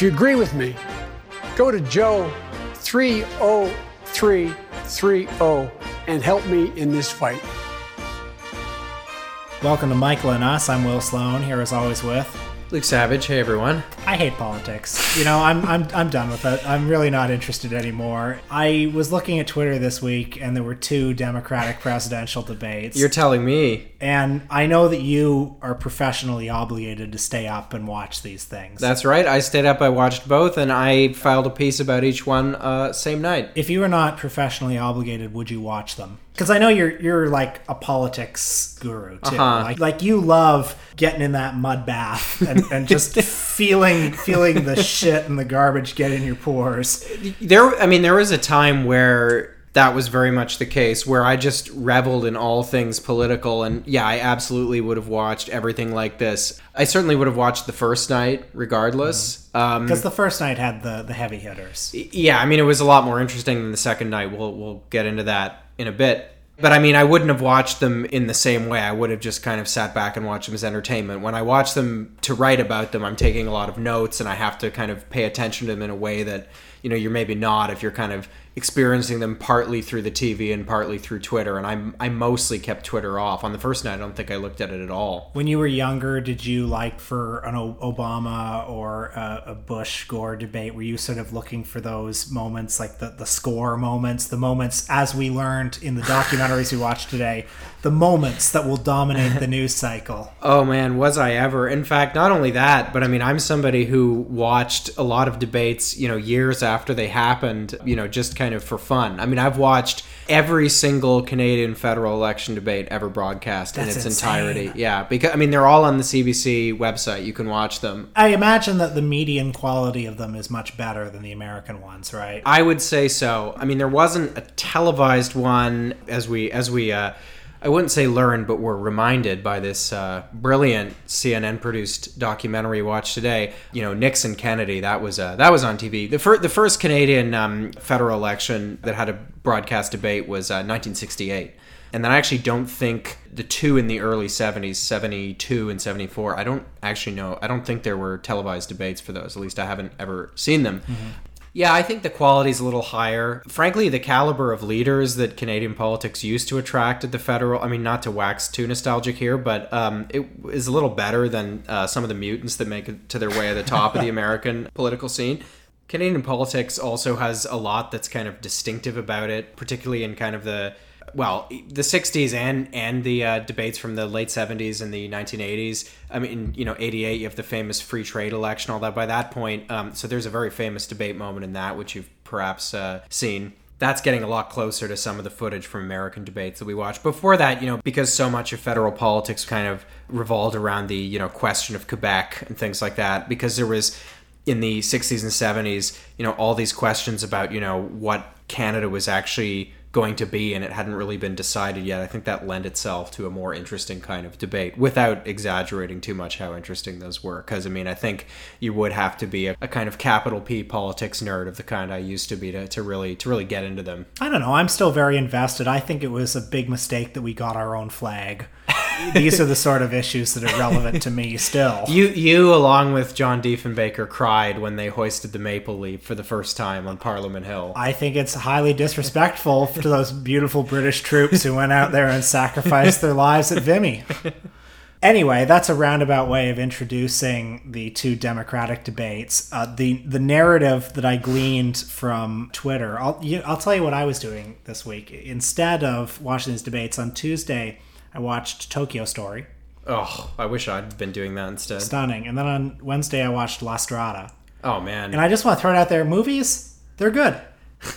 If you agree with me, go to Joe 30330 and help me in this fight. Welcome to Michael and Us. I'm Will Sloan, here as always with. Luke Savage, hey everyone. I hate politics. You know, I'm, I'm, I'm done with it. I'm really not interested anymore. I was looking at Twitter this week and there were two Democratic presidential debates. You're telling me. And I know that you are professionally obligated to stay up and watch these things. That's right. I stayed up, I watched both, and I filed a piece about each one uh, same night. if you were not professionally obligated, would you watch them? Because I know you're you're like a politics guru too. Uh-huh. Like, like you love getting in that mud bath and, and just feeling feeling the shit and the garbage get in your pores. There, I mean, there was a time where that was very much the case, where I just reveled in all things political, and yeah, I absolutely would have watched everything like this. I certainly would have watched the first night, regardless. Um, Because the first night had the the heavy hitters. yeah, I mean, it was a lot more interesting than the second night. We'll we'll get into that in a bit. But I mean, I wouldn't have watched them in the same way. I would have just kind of sat back and watched them as entertainment. When I watch them to write about them, I'm taking a lot of notes and I have to kind of pay attention to them in a way that, you know, you're maybe not if you're kind of experiencing them partly through the TV and partly through Twitter. And I'm I mostly kept Twitter off. On the first night, I don't think I looked at it at all. When you were younger, did you like for an Obama or a, a Bush Gore debate? Were you sort of looking for those moments, like the the score moments, the moments as we learned in the documentaries we watched today, the moments that will dominate the news cycle? Oh man, was I ever? In fact, not only that, but I mean, I'm somebody who watched a lot of debates, you know, years after they happened, you know, just kind of for fun. I mean, I've watched every single Canadian federal election debate ever broadcast in its insane. entirety. Yeah, because I mean, they're all on the CBC website. You can watch them. I imagine that the median quality of them is much better than the American ones, right? I would say so. I mean, there wasn't a televised one as we as we uh, I wouldn't say learned, but were reminded by this uh, brilliant CNN produced documentary we watched today. You know, Nixon Kennedy. That was uh, that was on TV. The first the first Canadian um, federal election that had a broadcast debate was uh, 1968. And then I actually don't think the two in the early 70s, 72 and 74, I don't actually know. I don't think there were televised debates for those. At least I haven't ever seen them. Yeah, I think the quality's a little higher. Frankly, the caliber of leaders that Canadian politics used to attract at the federal, I mean, not to wax too nostalgic here, but um, it is a little better than uh, some of the mutants that make it to their way at the top of the American political scene. Canadian politics also has a lot that's kind of distinctive about it, particularly in kind of the well, the 60s and and the uh, debates from the late 70s and the 1980s. I mean, you know, 88, you have the famous free trade election, all that. By that point, um, so there's a very famous debate moment in that, which you've perhaps uh, seen. That's getting a lot closer to some of the footage from American debates that we watched. Before that, you know, because so much of federal politics kind of revolved around the, you know, question of Quebec and things like that, because there was in the 60s and 70s, you know, all these questions about, you know, what Canada was actually going to be and it hadn't really been decided yet. I think that lent itself to a more interesting kind of debate without exaggerating too much how interesting those were. Because, I mean, I think you would have to be a, a kind of capital P politics nerd of the kind I used to be to, to really to really get into them. I don't know. I'm still very invested. I think it was a big mistake that we got our own flag. These are the sort of issues that are relevant to me still. You, you, along with John Diefenbaker, cried when they hoisted the maple leaf for the first time on Parliament Hill. I think it's highly disrespectful to those beautiful British troops who went out there and sacrificed their lives at Vimy. Anyway, that's a roundabout way of introducing the two Democratic debates. Uh, the the narrative that I gleaned from Twitter. I'll you, I'll tell you what I was doing this week. Instead of watching these debates on Tuesday, I watched Tokyo Story. Oh, I wish I'd been doing that instead. Stunning. And then on Wednesday, I watched La Strada. Oh man, And I just want to throw it out there: movies, they're good.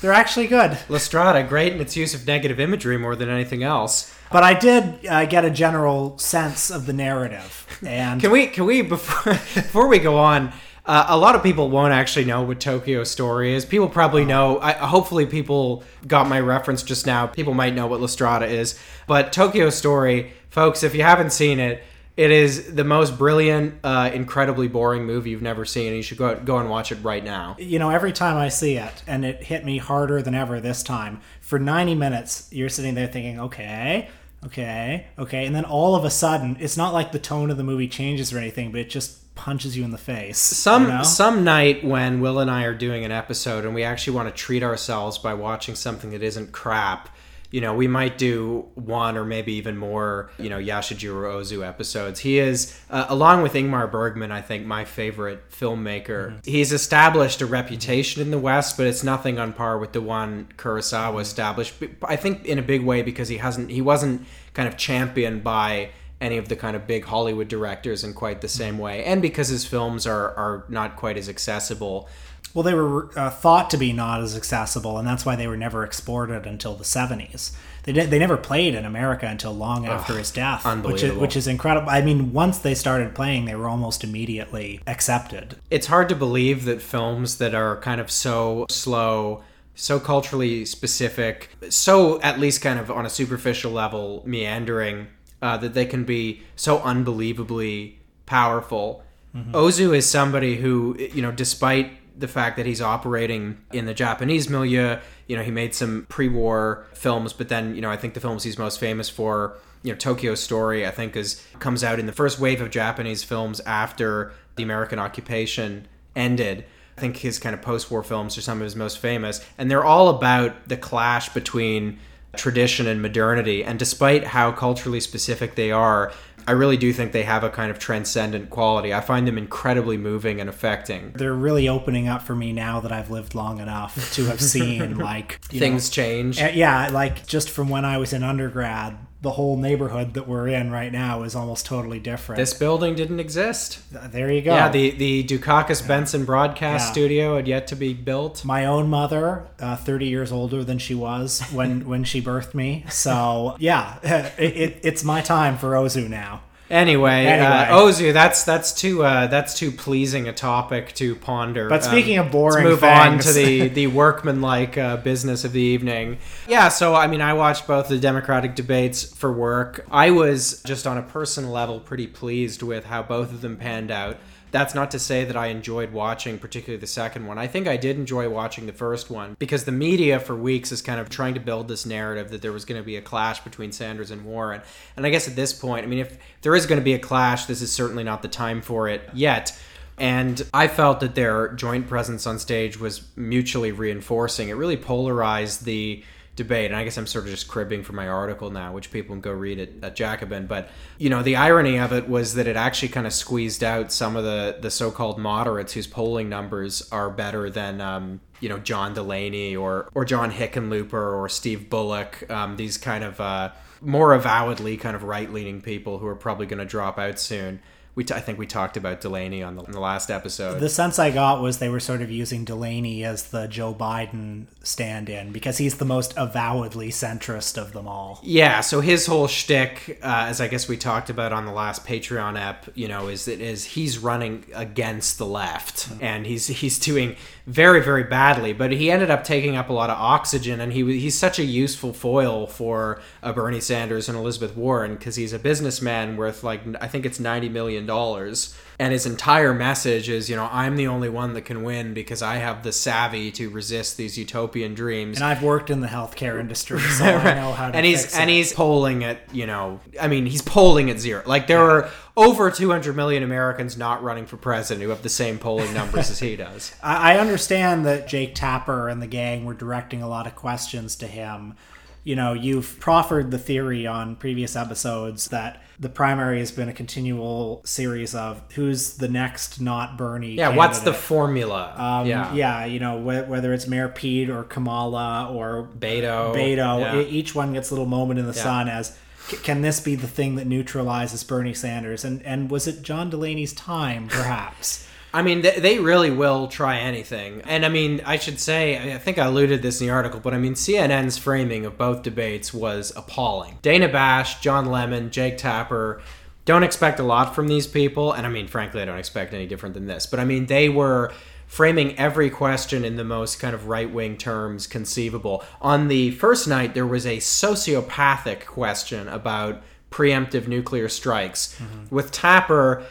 They're actually good. La Strada, great in its use of negative imagery more than anything else. But I did uh, get a general sense of the narrative, and Can we? Can we before before we go on? Uh, a lot of people won't actually know what Tokyo Story is. People probably know. I, hopefully, people got my reference just now. People might know what La Strada is, but Tokyo Story, folks, if you haven't seen it, it is the most brilliant, uh, incredibly boring movie you've never seen. And you should go go and watch it right now. you know, every time I see it, and it hit me harder than ever this time. For 90 minutes, you're sitting there thinking, okay, Okay, okay, and then all of a sudden, it's not like the tone of the movie changes or anything, but it just punches you in the face. Some you know? some night when Will and I are doing an episode and we actually want to treat ourselves by watching something that isn't crap, you know, we might do one or maybe even more, you know, Yasujiro Ozu episodes. He is, uh, along with Ingmar Bergman, I think my favorite filmmaker. Mm-hmm. He's established a reputation in the West, but it's nothing on par with the one Kurosawa established. I think in a big way because he hasn't, he wasn't kind of championed by any of the kind of big Hollywood directors in quite the same way, and because his films are are not quite as accessible. Well, they were uh, thought to be not as accessible, and that's why they were never exported until the 70s. They did, they never played in America until long after his death, which is, which is incredible. I mean, once they started playing, they were almost immediately accepted. It's hard to believe that films that are kind of so slow, so culturally specific, so at least kind of on a superficial level meandering, uh, that they can be so unbelievably powerful. Ozu is somebody who, you know, despite the fact that he's operating in the Japanese milieu, you know, he made some pre-war films, but then, you know, I think the films he's most famous for, you know, Tokyo Story, I think is comes out in the first wave of Japanese films after the American occupation ended. I think his kind of post-war films are some of his most famous, and they're all about the clash between tradition and modernity. And despite how culturally specific they are, I really do think they have a kind of transcendent quality. I find them incredibly moving and affecting. They're really opening up for me now that I've lived long enough to have seen like you Things know, change. Uh, yeah, like just from when I was in undergrad, the whole neighborhood that we're in right now is almost totally different. This building didn't exist. There you go. Yeah, the the Dukakis Bentsen broadcast Yeah. studio had yet to be built. my own mother, uh, 30 years older than she was when when she birthed me. So yeah, it, it, it's my time for Ozu now. Anyway, Anyway. Uh, Ozu, that's that's too uh, that's too pleasing a topic to ponder. But speaking of boring let's move on to the the workmanlike uh, business of the evening. Yeah, so I mean, I watched both the Democratic debates for work. I was just on a personal level pretty pleased with how both of them panned out. That's not to say that I enjoyed watching, particularly the second one. I think I did enjoy watching the first one because the media for weeks is kind of trying to build this narrative that there was going to be a clash between Sanders and Warren. And I guess at this point, I mean, if there is going to be a clash, this is certainly not the time for it yet. And I felt that their joint presence on stage was mutually reinforcing. It really polarized the debate. And I guess I'm sort of just cribbing from my article now, which people can go read at, at Jacobin. But, you know, the irony of it was that it actually kind of squeezed out some of the, the so called moderates whose polling numbers are better than, um, you know, John Delaney or, or John Hickenlooper or Steve Bullock, um, these kind of uh, more avowedly kind of right leaning people who are probably going to drop out soon. We t- I think we talked about Delaney on the, on the last episode. The sense I got was they were sort of using Delaney as the Joe Biden stand-in because he's the most avowedly centrist of them all. Yeah, so his whole shtick, uh, as I guess we talked about on the last Patreon app, you know, is that is he's running against the left, and he's he's doing very very badly. But he ended up taking up a lot of oxygen, and he he's such a useful foil for uh, Bernie Sanders and Elizabeth Warren because he's a businessman worth like I think it's ninety million dollars. And his entire message is, you know, I'm the only one that can win because I have the savvy to resist these utopian dreams And I've worked in the healthcare industry, so I know how to and he's and it. he's polling at you know i mean he's polling at zero like there are over 200 million americans not running for president who have the same polling numbers as he does I understand that Jake Tapper and the gang were directing a lot of questions to him. You know, you've proffered the theory on previous episodes that the primary has been a continual series of who's the next not Bernie. yeah what's the formula Um, yeah yeah, you know, wh- whether it's Mayor Pete or Kamala or beto Beto, yeah. each one gets a little moment in the sun as can this be the thing that neutralizes Bernie Sanders? And and was it John Delaney's time, perhaps? I mean, they, they really will try anything. And I mean, I should say, I think I alluded this in the article, but I mean, CNN's framing of both debates was appalling. Dana Bash, Don Lemon, Jake Tapper. Don't expect a lot from these people. And I mean, frankly, I don't expect any different than this. But I mean, they were framing every question in the most kind of right wing terms conceivable. On the first night, there was a sociopathic question about preemptive nuclear strikes. Mm-hmm. With Tapper,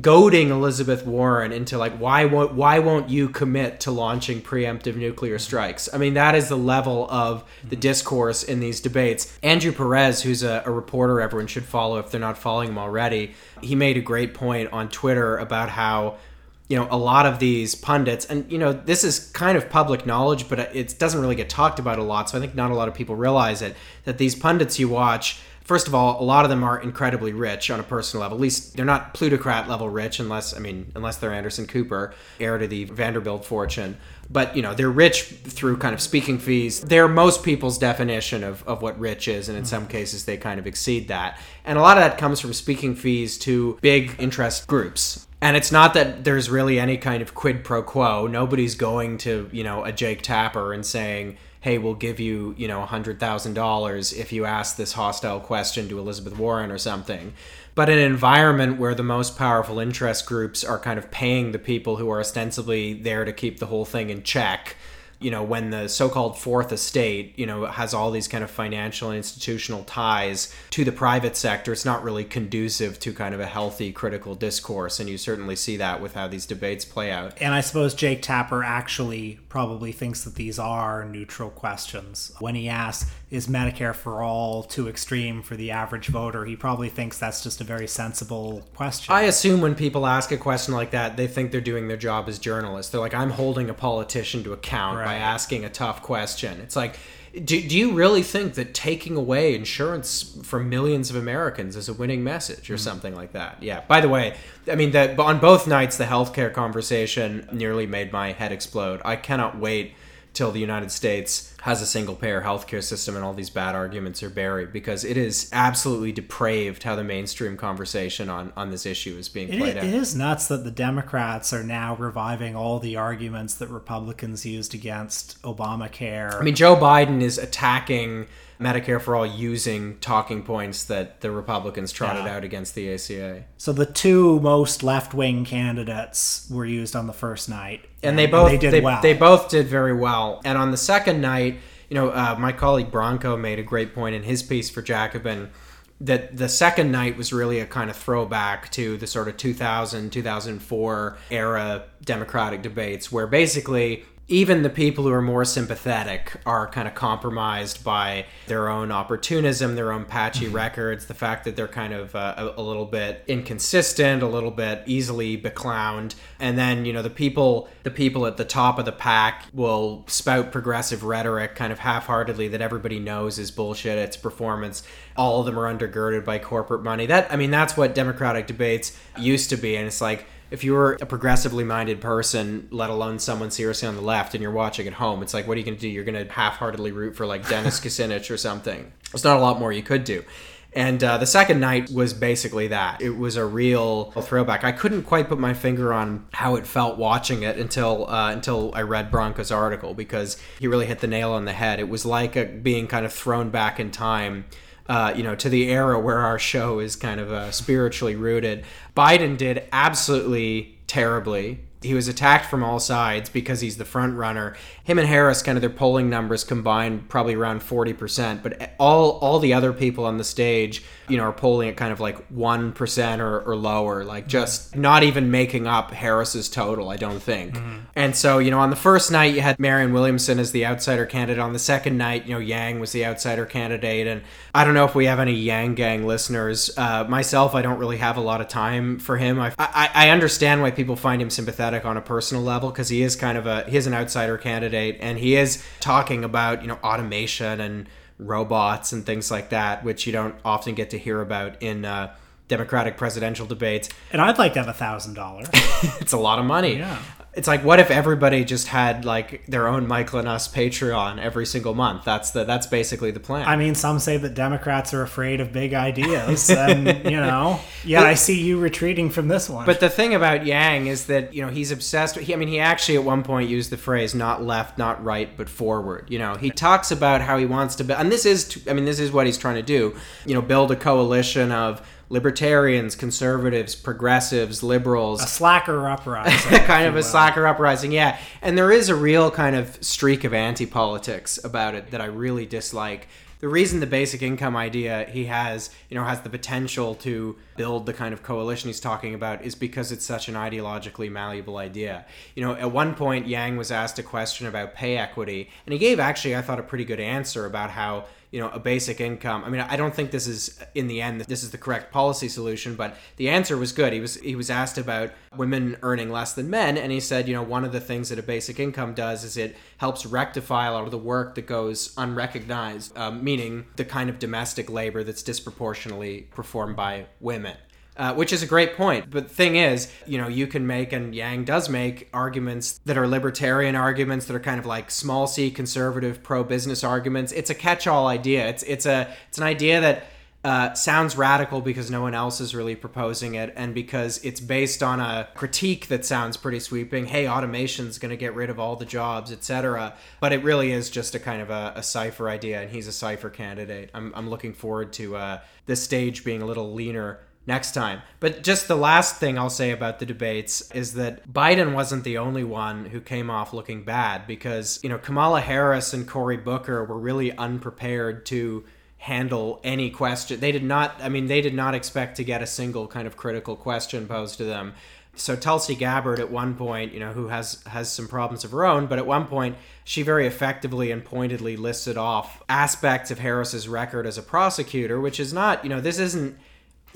goading Elizabeth Warren into like why won't why won't you commit to launching preemptive nuclear strikes? I mean that is the level of the discourse in these debates. Andrew Perez, who's a, a reporter everyone should follow if they're not following him already, he made a great point on Twitter about how you know a lot of these pundits and you know this is kind of public knowledge but it doesn't really get talked about a lot so i think not a lot of people realize it that these pundits you watch first of all a lot of them are incredibly rich on a personal level. At least they're not plutocrat level rich unless i mean unless they're anderson cooper heir to the vanderbilt fortune. But you know they're rich through kind of speaking fees. They're most people's definition of, of what rich is and in mm-hmm. some cases they kind of exceed that. And a lot of that comes from speaking fees to big interest groups. And it's not that there's really any kind of quid pro quo. Nobody's going to, you know, a Jake Tapper and saying, hey, we'll give you, you know, $100,000 if you ask this hostile question to Elizabeth Warren or something. But in an environment where the most powerful interest groups are kind of paying the people who are ostensibly there to keep the whole thing in check you know, when the so-called fourth estate, you know, has all these kind of financial and institutional ties to the private sector, it's not really conducive to kind of a healthy critical discourse. And you certainly see that with how these debates play out. And I suppose Jake Tapper actually probably thinks that these are neutral questions. When he asks, is Medicare for all too extreme for the average voter? He probably thinks that's just a very sensible question. I assume when people ask a question like that, they think they're doing their job as journalists. They're like, I'm holding a politician to account right. by asking a tough question. It's like, do, do you really think that taking away insurance from millions of Americans is a winning message or mm-hmm. something like that? Yeah. By the way, I mean that on both nights the healthcare conversation nearly made my head explode. I cannot wait till the United States has a single payer healthcare system and all these bad arguments are buried because it is absolutely depraved how the mainstream conversation on, on this issue is being played it, out. It is nuts that the Democrats are now reviving all the arguments that Republicans used against Obamacare. I mean, Joe Biden is attacking Medicare for All using talking points that the Republicans trotted yeah. out against the ACA. So the two most left wing candidates were used on the first night, and, and they both and they did they, well. They both did very well. And on the second night, you know, uh, my colleague Branko made a great point in his piece for Jacobin that the second night was really a kind of throwback to the sort of 2000 2004 era democratic debates where basically even the people who are more sympathetic are kind of compromised by their own opportunism, their own patchy mm-hmm. records, the fact that they're kind of uh, a, a, little bit inconsistent, a little bit easily beclowned, and then you know the people, the people at the top of the pack will spout progressive rhetoric, kind of half-heartedly that everybody knows is bullshit. It's performance. All of them are undergirded by corporate money. That I mean, that's what democratic debates used to be, and it's like if you're a progressively minded person, let alone someone seriously on the left, and you're watching at home, it's like, what are you going to do? You're going to half heartedly root for like Dennis Kucinich or something. There's not a lot more you could do. And uh, the second night was basically that. It was a real throwback. I couldn't quite put my finger on how it felt watching it until uh, until I read Branko's article because he really hit the nail on the head. It was like a, being kind of thrown back in time uh, you know, to the era where our show is kind of uh, spiritually rooted. Biden did absolutely terribly. He was attacked from all sides because he's the front runner. Him and Harris, kind of their polling numbers combined, probably around forty percent. But all all the other people on the stage you know, are polling at kind of like 1% or, or lower, like just not even making up Harris's total, I don't think. Mm-hmm. And so, you know, on the first night, you had Marianne Williamson as the outsider candidate. On the second night, you know, Yang was the outsider candidate. And I don't know if we have any Yang Gang listeners. Uh, myself, I don't really have a lot of time for him. I, I, I understand why people find him sympathetic on a personal level because he is kind of a, he is an outsider candidate and he is talking about, you know, automation and, robots and things like that, which you don't often get to hear about in uh, Democratic presidential debates. And I'd like to have a thousand dollars. It's a lot of money. Yeah it's like what if everybody just had like their own Michael and Us Patreon every single month? That's the that's basically the plan. I mean, some say that Democrats are afraid of big ideas, and you know, yeah, I see you retreating from this one. But the thing about Yang is that you know he's obsessed. He, I mean, he actually at one point used the phrase "not left, not right, but forward." You know, he talks about how he wants to, be, and this is, I mean, this is what he's trying to do. You know, build a coalition of libertarians, conservatives, progressives, liberals. A slacker uprising. kind of a will. slacker uprising, yeah. And there is a real kind of streak of anti politics about it that I really dislike. the reason the basic income idea he has, you know, has the potential to build the kind of coalition he's talking about is because it's such an ideologically malleable idea. You know, at one point Yang was asked a question about pay equity, and he gave actually I thought a pretty good answer about how you know a basic income i mean i don't think this is in the end this is the correct policy solution but the answer was good he was he was asked about women earning less than men and he said you know one of the things that a basic income does is it helps rectify a lot of the work that goes unrecognized um, meaning the kind of domestic labor that's disproportionately performed by women uh, which is a great point. But thing is, you know, you can make, and Yang does make arguments that are libertarian arguments that are kind of like small c conservative pro business arguments. It's a catch all idea. It's it's a it's an idea that. Uh, sounds radical because no one else is really proposing it, and because it's based on a critique that sounds pretty sweeping. Hey, automation's going to get rid of all the jobs, etc. But it really is just a kind of a, a cipher idea, and he's a cipher candidate. I'm, I'm looking forward to uh, this stage being a little leaner next time. But just the last thing I'll say about the debates is that Biden wasn't the only one who came off looking bad because, you know, Kamala Harris and Cory Booker were really unprepared to handle any question. They did not, I mean, they did not expect to get a single kind of critical question posed to them. So Tulsi Gabbard at one point, you know, who has has some problems of her own, but at one point she very effectively and pointedly listed off aspects of Harris's record as a prosecutor, which is not, you know, this isn't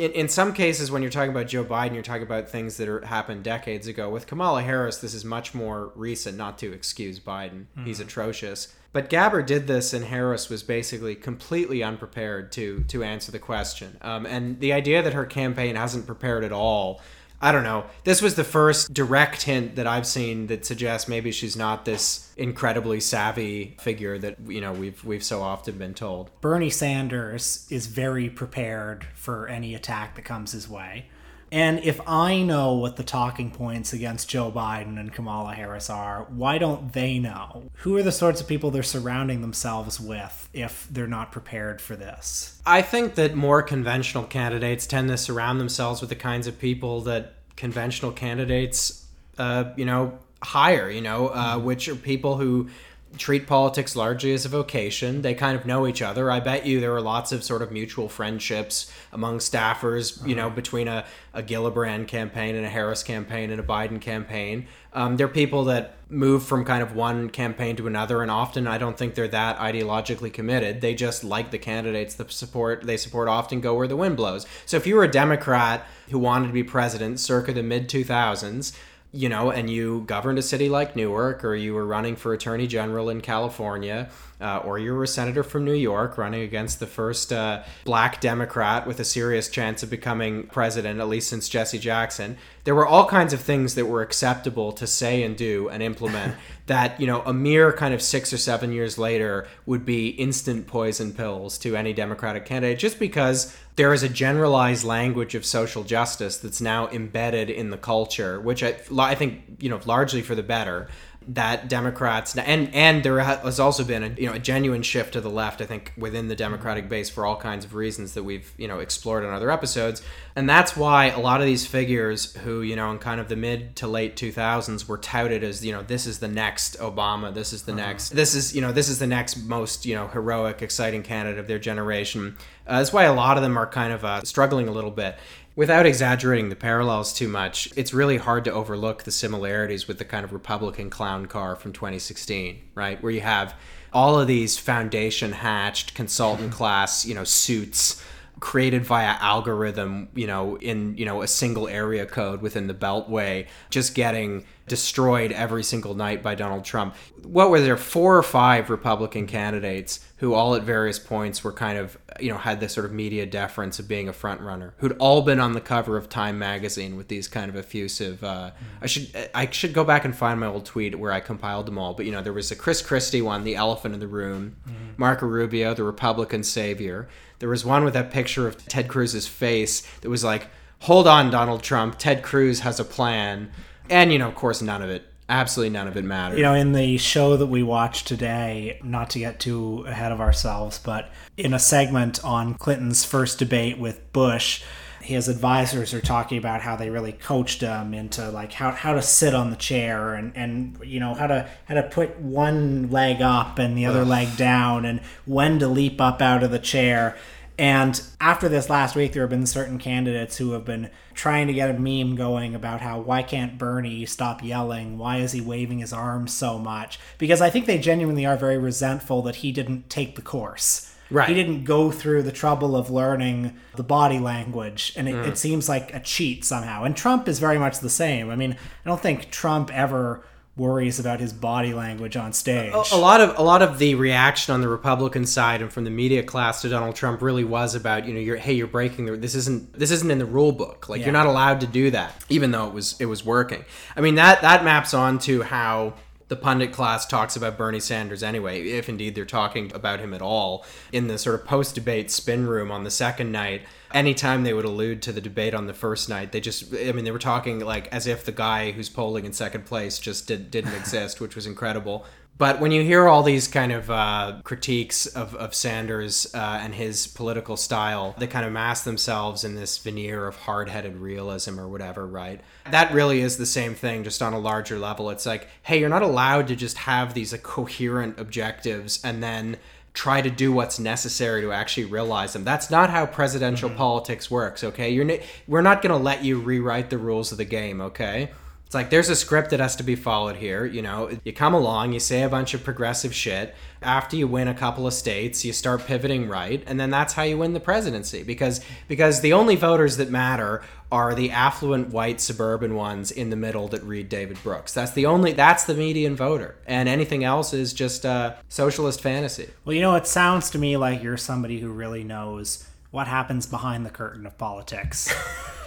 in, in some cases when you're talking about Joe Biden, you're talking about things that are, happened decades ago. With Kamala Harris, this is much more recent. Not to excuse Biden, mm-hmm. he's atrocious. But Gabbard did this, and Harris was basically completely unprepared to to answer the question. Um, and the idea that her campaign hasn't prepared at all I don't know. This was the first direct hint that I've seen that suggests maybe she's not this incredibly savvy figure that you know we've we've so often been told. Bernie Sanders is very prepared for any attack that comes his way. And if I know what the talking points against Joe Biden and Kamala Harris are, why don't they know? Who are the sorts of people they're surrounding themselves with if they're not prepared for this? I think that more conventional candidates tend to surround themselves with the kinds of people that conventional candidates, uh, you know, hire, you know, uh, which are people who treat politics largely as a vocation. They kind of know each other. I bet you there are lots of sort of mutual friendships among staffers, you know, uh-huh. between a, a Gillibrand campaign and a Harris campaign and a Biden campaign. Um, they're people that move from kind of one campaign to another, and often I don't think they're that ideologically committed. They just like the candidates that support they support often go where the wind blows. So if you were a Democrat who wanted to be president circa the mid 2000s, you know, and you governed a city like Newark, or you were running for attorney general in California, uh, or you were a senator from New York running against the first uh, black Democrat with a serious chance of becoming president, at least since Jesse Jackson, there were all kinds of things that were acceptable to say and do and implement that, you know, a mere kind of six or seven years later would be instant poison pills to any Democratic candidate just because there is a generalized language of social justice that's now embedded in the culture, which I, I think, you know, largely for the better that Democrats and and there has also been a you know a genuine shift to the left I think within the Democratic base for all kinds of reasons that we've you know explored in other episodes. And that's why a lot of these figures who you know in kind of the mid to late 2000s were touted as you know this is the next Obama this is the uh-huh. next this is you know this is the next most you know heroic exciting candidate of their generation. Uh, that's why a lot of them are kind of uh, struggling a little bit without exaggerating the parallels too much, it's really hard to overlook the similarities with the kind of Republican clown car from 2016, right? Where you have all of these foundation hatched consultant mm-hmm. class, you know, suits created via algorithm, you know, in, you know, a single area code within the beltway, just getting destroyed every single night by Donald Trump. What were there four or five Republican candidates who all at various points were kind of you know had this sort of media deference of being a front runner who'd all been on the cover of Time magazine with these kind of effusive uh, I should I should go back and find my old tweet where I compiled them all but you know there was a Chris Christie one the elephant in the room mm-hmm. Marco Rubio the Republican savior there was one with that picture of Ted Cruz's face that was like hold on Donald Trump Ted Cruz has a plan and you know, of course, none of it absolutely none of it mattered. You know, in the show that we watched today, not to get too ahead of ourselves, but in a segment on Clinton's first debate with Bush, his advisors are talking about how they really coached him into like how, how to sit on the chair and, and you know how to how to put one leg up and the other leg down and when to leap up out of the chair. And after this last week, there have been certain candidates who have been trying to get a meme going about how why can't Bernie stop yelling? Why is he waving his arms so much? Because I think they genuinely are very resentful that he didn't take the course. Right. He didn't go through the trouble of learning the body language, and it, Mm. it seems like a cheat somehow. And Trump is very much the same. I mean, I don't think Trump ever worries about his body language on stage. a lot of a lot of the reaction on the Republican side and from the media class to Donald Trump really was about you know you're hey you're breaking the this isn't this isn't in the rule book like Yeah. you're not allowed to do that even though it was it was working. I mean that that maps on to how the pundit class talks about Bernie Sanders anyway, if indeed they're talking about him at all in the sort of post debate spin room on the second night. Anytime they would allude to the debate on the first night, they just, I mean, they were talking like as if the guy who's polling in second place just did, didn't exist, which was incredible. But when you hear all these kind of uh, critiques of, of Sanders uh, and his political style, they kind of mask themselves in this veneer of hard headed realism or whatever, right? That really is the same thing, just on a larger level. It's like, hey, you're not allowed to just have these like, coherent objectives and then try to do what's necessary to actually realize them. That's not how presidential politics works, okay? You're n- we're not going to let you rewrite the rules of the game, okay? It's like there's a script that has to be followed here. You know, you come along, you say a bunch of progressive shit. After you win a couple of states, you start pivoting right, and then that's how you win the presidency. Because because the only voters that matter are the affluent white suburban ones in the middle that read David Brooks. That's the only that's the median voter, and anything else is just a socialist fantasy. Well, you know, it sounds to me like you're somebody who really knows what happens behind the curtain of politics.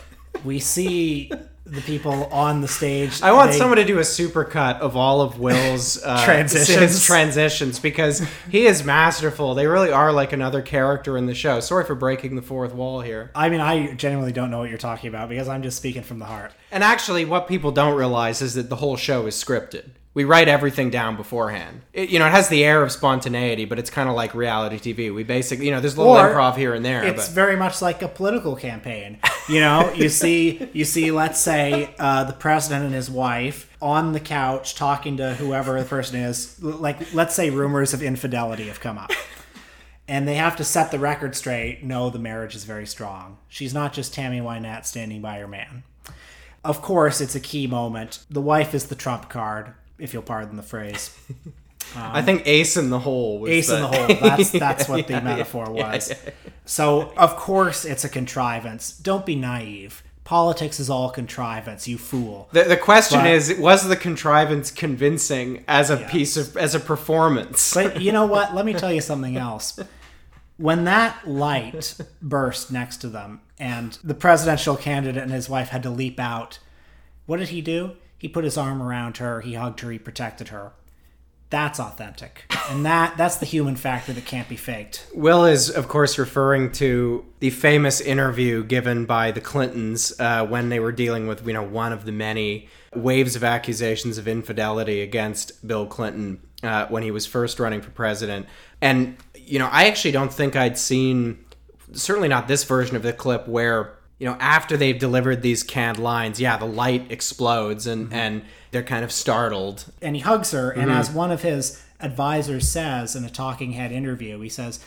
we see the people on the stage. I want they- someone to do a supercut of all of Will's uh, Transitions. transitions because he is masterful. They really are like another character in the show. Sorry for breaking the fourth wall here. I mean, I genuinely don't know what you're talking about because I'm just speaking from the heart. And actually, what people don't realize is that the whole show is scripted. We write everything down beforehand. It, you know, it has the air of spontaneity, but it's kind of like reality TV. We basically, you know, there's a little Or improv here and there. It's but very much like a political campaign. You know, you see, you see, let's say uh, the president and his wife on the couch talking to whoever the person is. Like, let's say rumors of infidelity have come up, and they have to set the record straight. No, the marriage is very strong. She's not just Tammy Wynette standing by her man. Of course, it's a key moment. The wife is the trump card, if you'll pardon the phrase. I think Ace in the Hole was Ace in the hole. That's that's what the metaphor was. So of course it's a contrivance. Don't be naive. Politics is all contrivance, you fool. The, the question But- is, was the contrivance convincing as a piece of as a performance? But you know what? Let me tell you something else. When that light burst next to them and the presidential candidate and his wife had to leap out, what did he do? He put his arm around her, he hugged her, he protected her. That's authentic. And that that's the human factor that can't be faked. Will is, of course, referring to the famous interview given by the Clintons uh, when they were dealing with, you know, one of the many waves of accusations of infidelity against Bill Clinton uh, when he was first running for president. And, you know, I actually don't think I'd seen, certainly not this version of the clip, where, you know, after they've delivered these canned lines, yeah, the light explodes and, and they're kind of startled. and he hugs her and Mm-hmm. as one of his advisors says in a talking head interview he says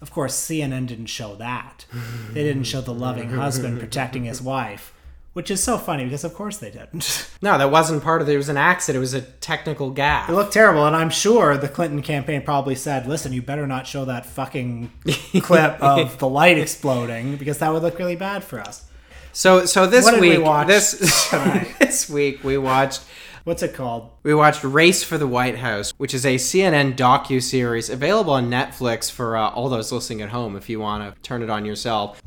of course cnn didn't show that they didn't show the loving husband protecting his wife which is so funny because of course they didn't No, that wasn't part of it. It was an accident. It was a technical gaffe. it looked terrible and i'm sure the clinton campaign probably said listen you better not show that fucking clip of the light exploding because that would look really bad for us So so this What did we week watch this this week we watched what's it called we watched Race for the White House, which is a CNN docu series available on Netflix for uh, all those listening at home. If you want to turn it on yourself,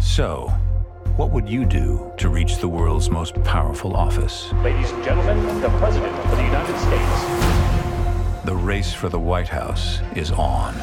So, what would you do to reach the world's most powerful office? Ladies and gentlemen, the President of the United States. The race for the White House is on.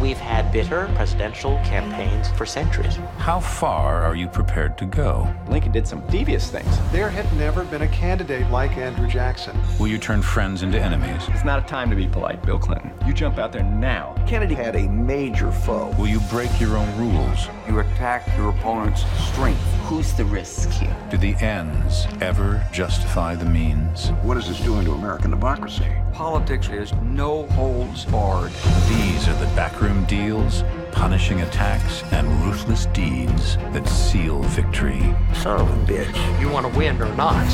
We've had bitter presidential campaigns for centuries. How far are you prepared to go? Lincoln did some devious things. There had never been a candidate like Andrew Jackson. Will you turn friends into enemies? It's not a time to be polite, Bill Clinton. You jump out there now. Kennedy had a major foe. Will you break your own rules? You attack your opponent's strength. Who's the risk here? Do the ends ever justify the means? What is this doing to American democracy? Politics is no holds barred. These are the backroom deals, punishing attacks, and ruthless deeds that seal victory. Son of a bitch. You want to win or not?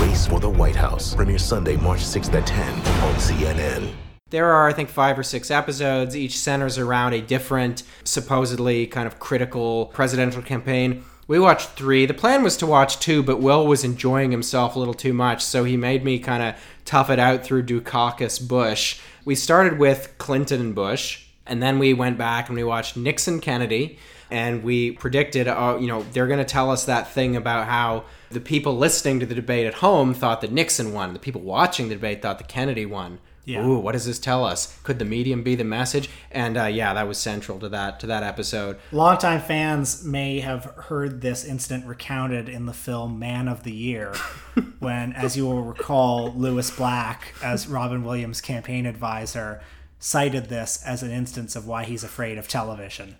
Race for the White House. Premiere Sunday, March 6th at 10 on CNN. There are, I think, five or six episodes. Each centers around a different, supposedly kind of critical presidential campaign. We watched three. The plan was to watch two, but Will was enjoying himself a little too much, so he made me kind of tough it out through Dukakis Bush. We started with Clinton and Bush, and then we went back and we watched Nixon Kennedy, and we predicted, uh, you know, they're going to tell us that thing about how the people listening to the debate at home thought that Nixon won, the people watching the debate thought that Kennedy won. Yeah. Ooh, what does this tell us? Could the medium be the message? And uh, yeah, that was central to that to that episode. Longtime fans may have heard this incident recounted in the film Man of the Year, when, as you will recall, Lewis Black, as Robin Williams' campaign advisor, cited this as an instance of why he's afraid of television.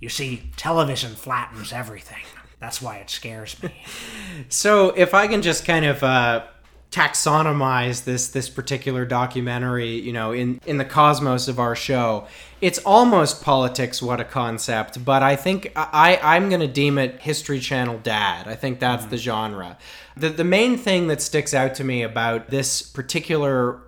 You see, television flattens everything. That's why it scares me. So if I can just kind of uh, taxonomize this this particular documentary, you know, in in the cosmos of our show, it's almost politics. What a concept! But I think I I'm going to deem it History Channel dad. I think that's the genre. The the main thing that sticks out to me about this particular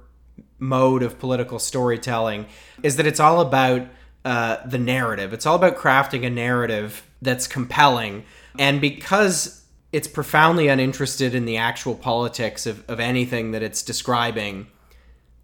mode of political storytelling is that it's all about uh, the narrative. It's all about crafting a narrative that's compelling. And because it's profoundly uninterested in the actual politics of, of anything that it's describing,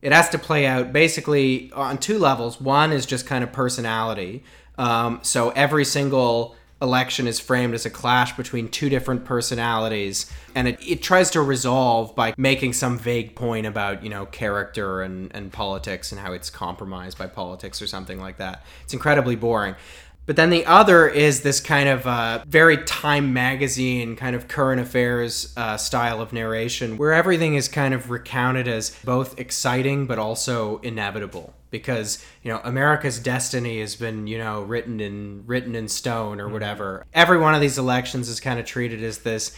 it has to play out basically on two levels. One is just kind of personality. Um, so every single election is framed as a clash between two different personalities and it, it tries to resolve by making some vague point about you know character and, and politics and how it's compromised by politics or something like that it's incredibly boring but then the other is this kind of uh, very Time magazine, kind of current affairs uh, style of narration, where everything is kind of recounted as both exciting but also inevitable. Because you know America's destiny has been you know written in written in stone or whatever. Every one of these elections is kind of treated as this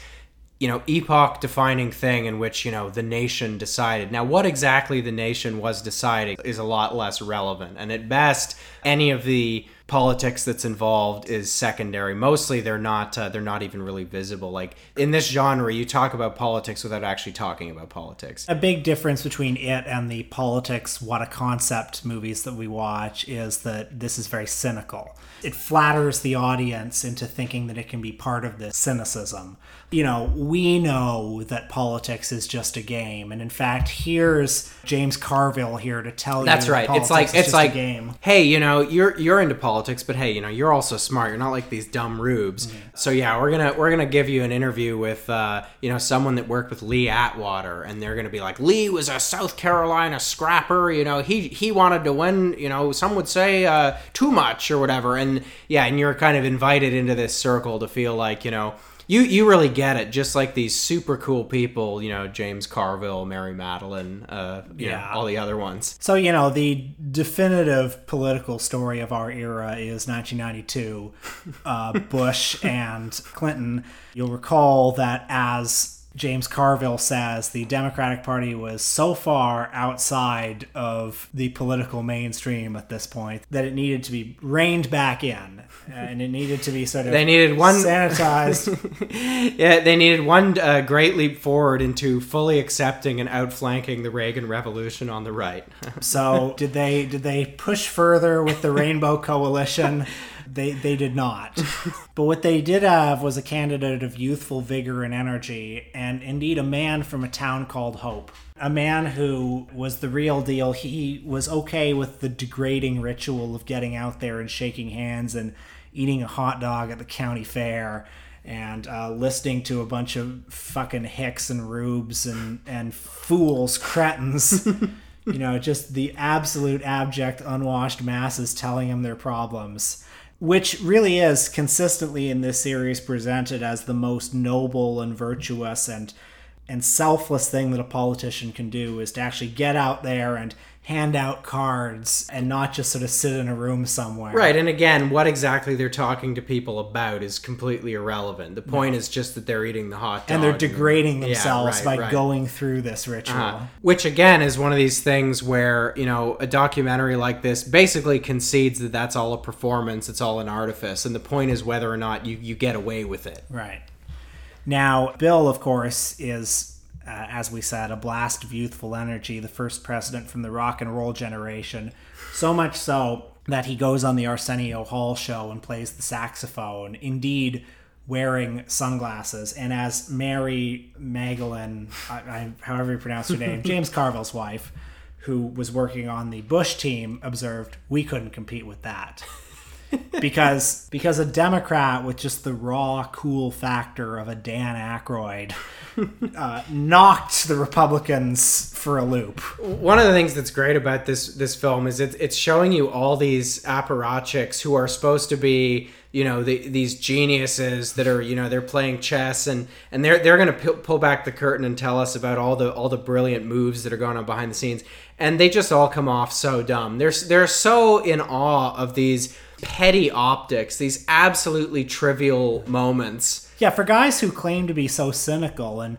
you know epoch defining thing in which you know the nation decided now what exactly the nation was deciding is a lot less relevant and at best any of the politics that's involved is secondary. Mostly they're not uh, they're not even really visible. Like in this genre you talk about politics without actually talking about politics. A big difference between it and the politics, what a concept movies that we watch is that this is very cynical. It flatters the audience into thinking that it can be part of this cynicism. You know, we know that politics is just a game, and in fact, here's James Carville here to tell That's you. right. that It's like it's like a game. hey, you know, you're you're into politics, but hey, you know, you're also smart. You're not like these dumb rubes. So yeah, we're gonna we're gonna give you an interview with uh, you know someone that worked with Lee Atwater, and they're gonna be like, Lee was a South Carolina scrapper. You know, he he wanted to win. You know, some would say uh, too much or whatever. And yeah, and you're kind of invited into this circle to feel like you know. You, you really get it, just like these super cool people, you know, James Carville, Mary Matalin, uh, you know, Yeah. all the other ones. So, you know, the definitive political story of our era is 1992, uh, Bush and Clinton. You'll recall that as James Carville says, the Democratic Party was so far outside of the political mainstream at this point that it needed to be reined back in. And it needed to be sort of They needed one- sanitized. Yeah, they needed one uh, great leap forward into fully accepting and outflanking the Reagan Revolution on the right. So did they did they push further with the Rainbow Coalition? They they did not. But what they did have was a candidate of youthful vigor and energy, and indeed a man from a town called Hope. A man who was the real deal. He was okay with the degrading ritual of getting out there and shaking hands and eating a hot dog at the county fair and uh, listening to a bunch of fucking hicks and rubes and, and fools, cretins you know, just the absolute abject, unwashed masses telling him their problems. Which really is consistently in this series presented as the most noble and virtuous and and selfless thing that a politician can do is to actually get out there and hand out cards and not just sort of sit in a room somewhere. Right, and again, what exactly they're talking to people about is completely irrelevant. The point is just that they're eating the hot dog. And they're degrading Yeah, themselves right, by right. going through this ritual. Uh, which again is one of these things where you know a documentary like this basically concedes that that's all a performance, it's all an artifice, and the point is whether or not you you get away with it. Right. Now, Bill, of course, is, uh, as we said, a blast of youthful energy, the first president from the rock and roll generation. So much so that he goes on the Arsenio Hall show and plays the saxophone, indeed wearing sunglasses. And as Mary Magdalene, I, I, however you pronounce her name, James Carville's wife, who was working on the Bush team, observed, we couldn't compete with that because because a Democrat with just the raw cool factor of a Dan Aykroyd uh, knocked the Republicans for a loop. One of the things that's great about this this film is it, it's showing you all these apparatchiks who are supposed to be you know the, these geniuses that are you know they're playing chess and and they're they're going to pu- pull back the curtain and tell us about all the all the brilliant moves that are going on behind the scenes and they just all come off so dumb they're they're so in awe of these petty optics these absolutely trivial moments Yeah, for guys who claim to be so cynical and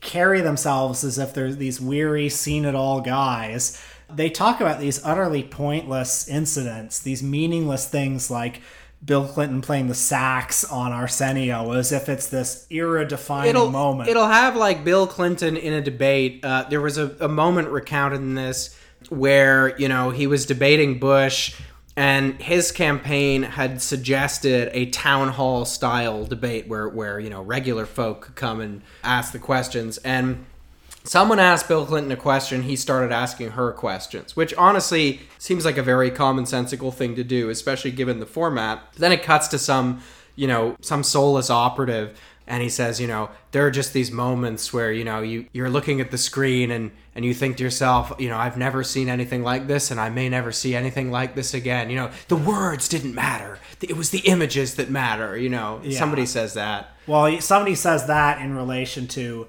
carry themselves as if they're these weary, seen it all guys, they talk about these utterly pointless incidents, these meaningless things like Bill Clinton playing the sax on Arsenio as if it's this era defining it'll, moment. It'll have like Bill Clinton in a debate. Uh, there was a, a moment recounted in this where you know he was debating Bush, and his campaign had suggested a town hall style debate where where you know regular folk could come and ask the questions and. Someone asked Bill Clinton a question, he started asking her questions, which honestly seems like a very commonsensical thing to do, especially given the format. Then it cuts to some, you know, some soulless operative and he says, you know, there are just these moments where, you know, you you're looking at the screen and and you think to yourself, you know, I've never seen anything like this and I may never see anything like this again. You know, the words didn't matter. It was the images that matter, you know. Yeah. Somebody says that. Well, somebody says that in relation to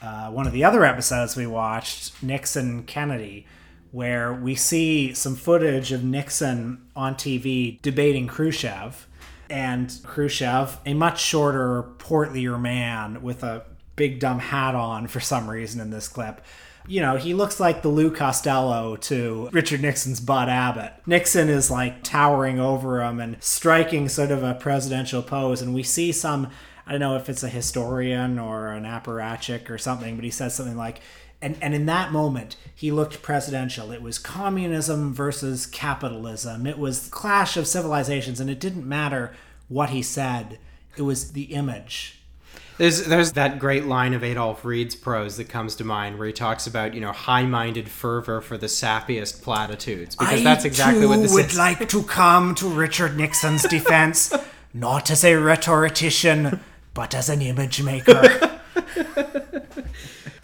uh, one of the other episodes we watched, Nixon Kennedy, where we see some footage of Nixon on TV debating Khrushchev. And Khrushchev, a much shorter, portlier man with a big dumb hat on for some reason in this clip. You know, he looks like the Lou Costello to Richard Nixon's Bud Abbott. Nixon is like towering over him and striking sort of a presidential pose. And we see some I don't know if it's a historian or an apparatchik or something, but he says something like, and, and in that moment, he looked presidential. It was communism versus capitalism. It was clash of civilizations, and it didn't matter what he said. It was the image. There's there's that great line of Adolph Reed's prose that comes to mind where he talks about you know high-minded fervor for the sappiest platitudes because that's exactly too what this would is. like to come to Richard Nixon's defense, not as a rhetorician, but as an image maker.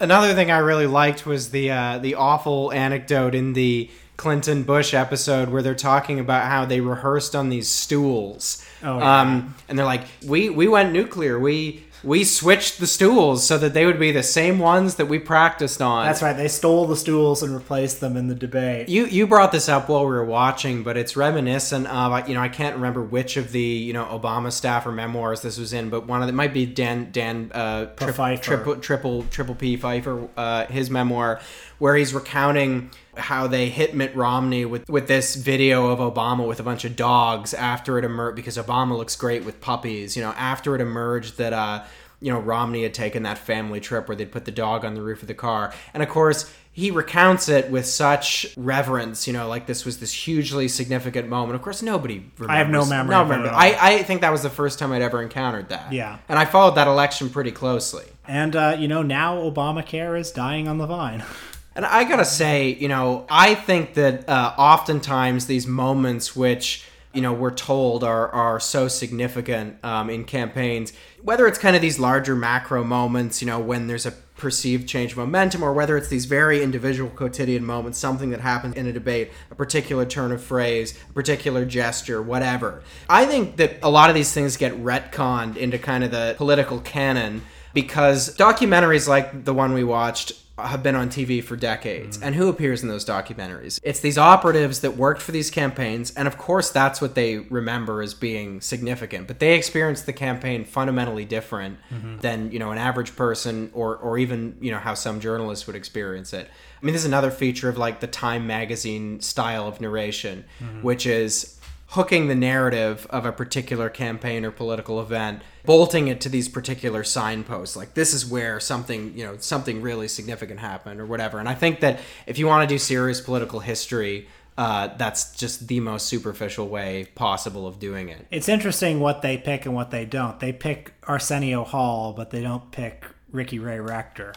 Another thing I really liked was the uh, the awful anecdote in the Clinton Bush episode where they're talking about how they rehearsed on these stools. Oh, yeah. um, and they're like, we we went nuclear. We we switched the stools so that they would be the same ones that we practiced on. That's right. They stole the stools and replaced them in the debate. You you brought this up while we were watching, but it's reminiscent of you know I can't remember which of the you know Obama staffer memoirs this was in, but one of them might be Dan Dan uh, tri- Pfeiffer. triple triple triple P Pfeiffer uh, his memoir where he's recounting how they hit Mitt Romney with with this video of Obama with a bunch of dogs after it emerged because Obama looks great with puppies. You know after it emerged that. uh you know, Romney had taken that family trip where they'd put the dog on the roof of the car. And of course, he recounts it with such reverence, you know, like this was this hugely significant moment. Of course, nobody remembers. I have no memory No memory. I, I think that was the first time I'd ever encountered that. Yeah. And I followed that election pretty closely. And, uh, you know, now Obamacare is dying on the vine. And I gotta say, you know, I think that uh, oftentimes these moments which you know, we're told are are so significant um, in campaigns. Whether it's kind of these larger macro moments, you know, when there's a perceived change of momentum, or whether it's these very individual quotidian moments, something that happens in a debate, a particular turn of phrase, a particular gesture, whatever. I think that a lot of these things get retconned into kind of the political canon because documentaries like the one we watched have been on TV for decades. And who appears in those documentaries? It's these operatives that worked for these campaigns, and of course that's what they remember as being significant. But they experienced the campaign fundamentally different mm-hmm. than, you know, an average person or or even, you know, how some journalists would experience it. I mean, this is another feature of like the Time magazine style of narration, mm-hmm. which is hooking the narrative of a particular campaign or political event bolting it to these particular signposts like this is where something you know something really significant happened or whatever and i think that if you want to do serious political history uh, that's just the most superficial way possible of doing it It's interesting what they pick and what they don't. They pick Arsenio Hall, but they don't pick Ricky Ray Rector.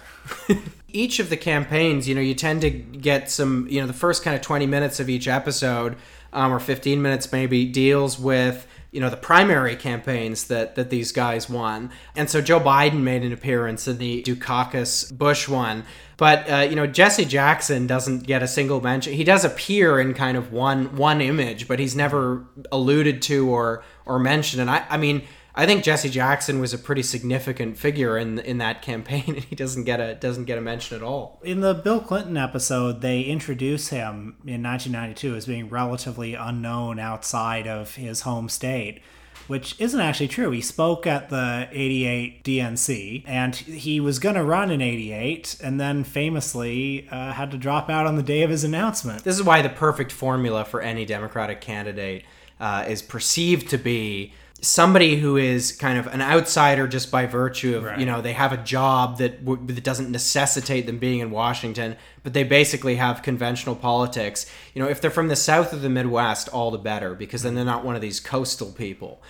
each of the campaigns, you know, you tend to get some, you know, the first kind of 20 minutes of each episode, um, or 15 minutes maybe, deals with, you know, the primary campaigns that, that these guys won. And so Joe Biden made an appearance in the Dukakis Bush one. But, uh, you know, Jesse Jackson doesn't get a single mention. He does appear in kind of one one image, but he's never alluded to or, or mentioned. And I, I mean, I think Jesse Jackson was a pretty significant figure in in that campaign, and he doesn't get a doesn't get a mention at all. In the Bill Clinton episode, they introduce him in 1992 as being relatively unknown outside of his home state, which isn't actually true. He spoke at the 88 DNC, and he was going to run in 88, and then famously uh, had to drop out on the day of his announcement. This is why the perfect formula for any Democratic candidate uh, is perceived to be somebody who is kind of an outsider just by virtue of Right. you know they have a job that w- that doesn't necessitate them being in Washington, but they basically have conventional politics. You know, if they're from the South or the Midwest, all the better because then they're not one of these coastal people.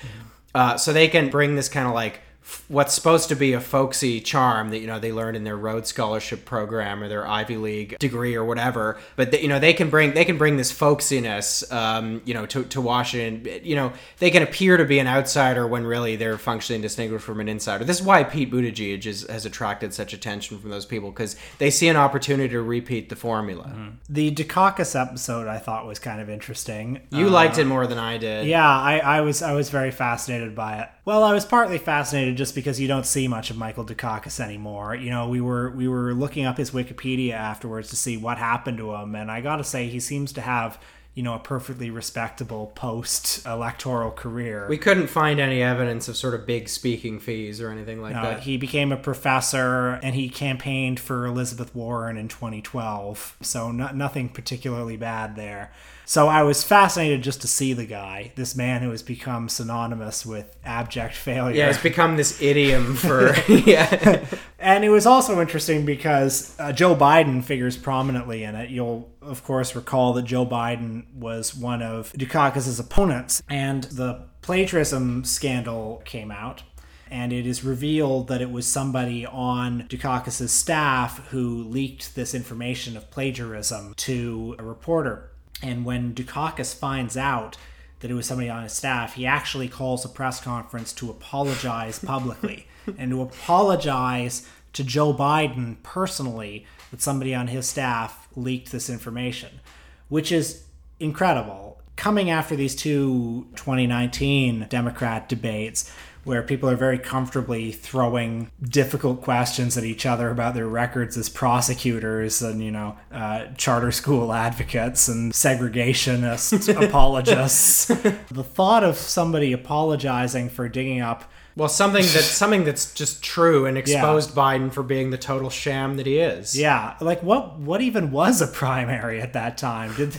Uh, so they can bring this kind of like what's supposed to be a folksy charm that you know they learned in their Rhodes Scholarship program or their Ivy League degree or whatever. But they, you know they can bring they can bring this folksiness, um, you know, to, to Washington. You know, they can appear to be an outsider when really they're functionally distinguished from an insider. This is why Pete Buttigieg is, has attracted such attention from those people because they see an opportunity to repeat the formula. The Dukakis episode I thought was kind of interesting. You Uh, liked it more than I did. Yeah, I, I was I was very fascinated by it. Well, I was partly fascinated just because you don't see much of Michael Dukakis anymore. You know, we were we were looking up his Wikipedia afterwards to see what happened to him, and I got to say he seems to have you know a perfectly respectable post electoral career. We couldn't find any evidence of sort of big speaking fees or anything like Uh, that. he became a professor and he campaigned for Elizabeth Warren in 2012. So no, nothing particularly bad there. So I was fascinated just to see the guy, this man who has become synonymous with abject failure. Yeah, it's become this idiom for yeah. And it was also interesting because uh, Joe Biden figures prominently in it. You'll, of course, recall that Joe Biden was one of Dukakis' opponents, and the plagiarism scandal came out. And it is revealed that it was somebody on Dukakis' staff who leaked this information of plagiarism to a reporter. And when Dukakis finds out that it was somebody on his staff, he actually calls a press conference to apologize publicly and to apologize to Joe Biden personally that somebody on his staff leaked this information, which is incredible. Coming after these two 2019 Democrat debates, where people are very comfortably throwing difficult questions at each other about their records as prosecutors and, you know, uh, charter school advocates and segregationist apologists. The thought of somebody apologizing for digging up Well, something that something that's just true and exposed Biden for being the total sham that he is. Yeah, like what what even was a primary at that time? Did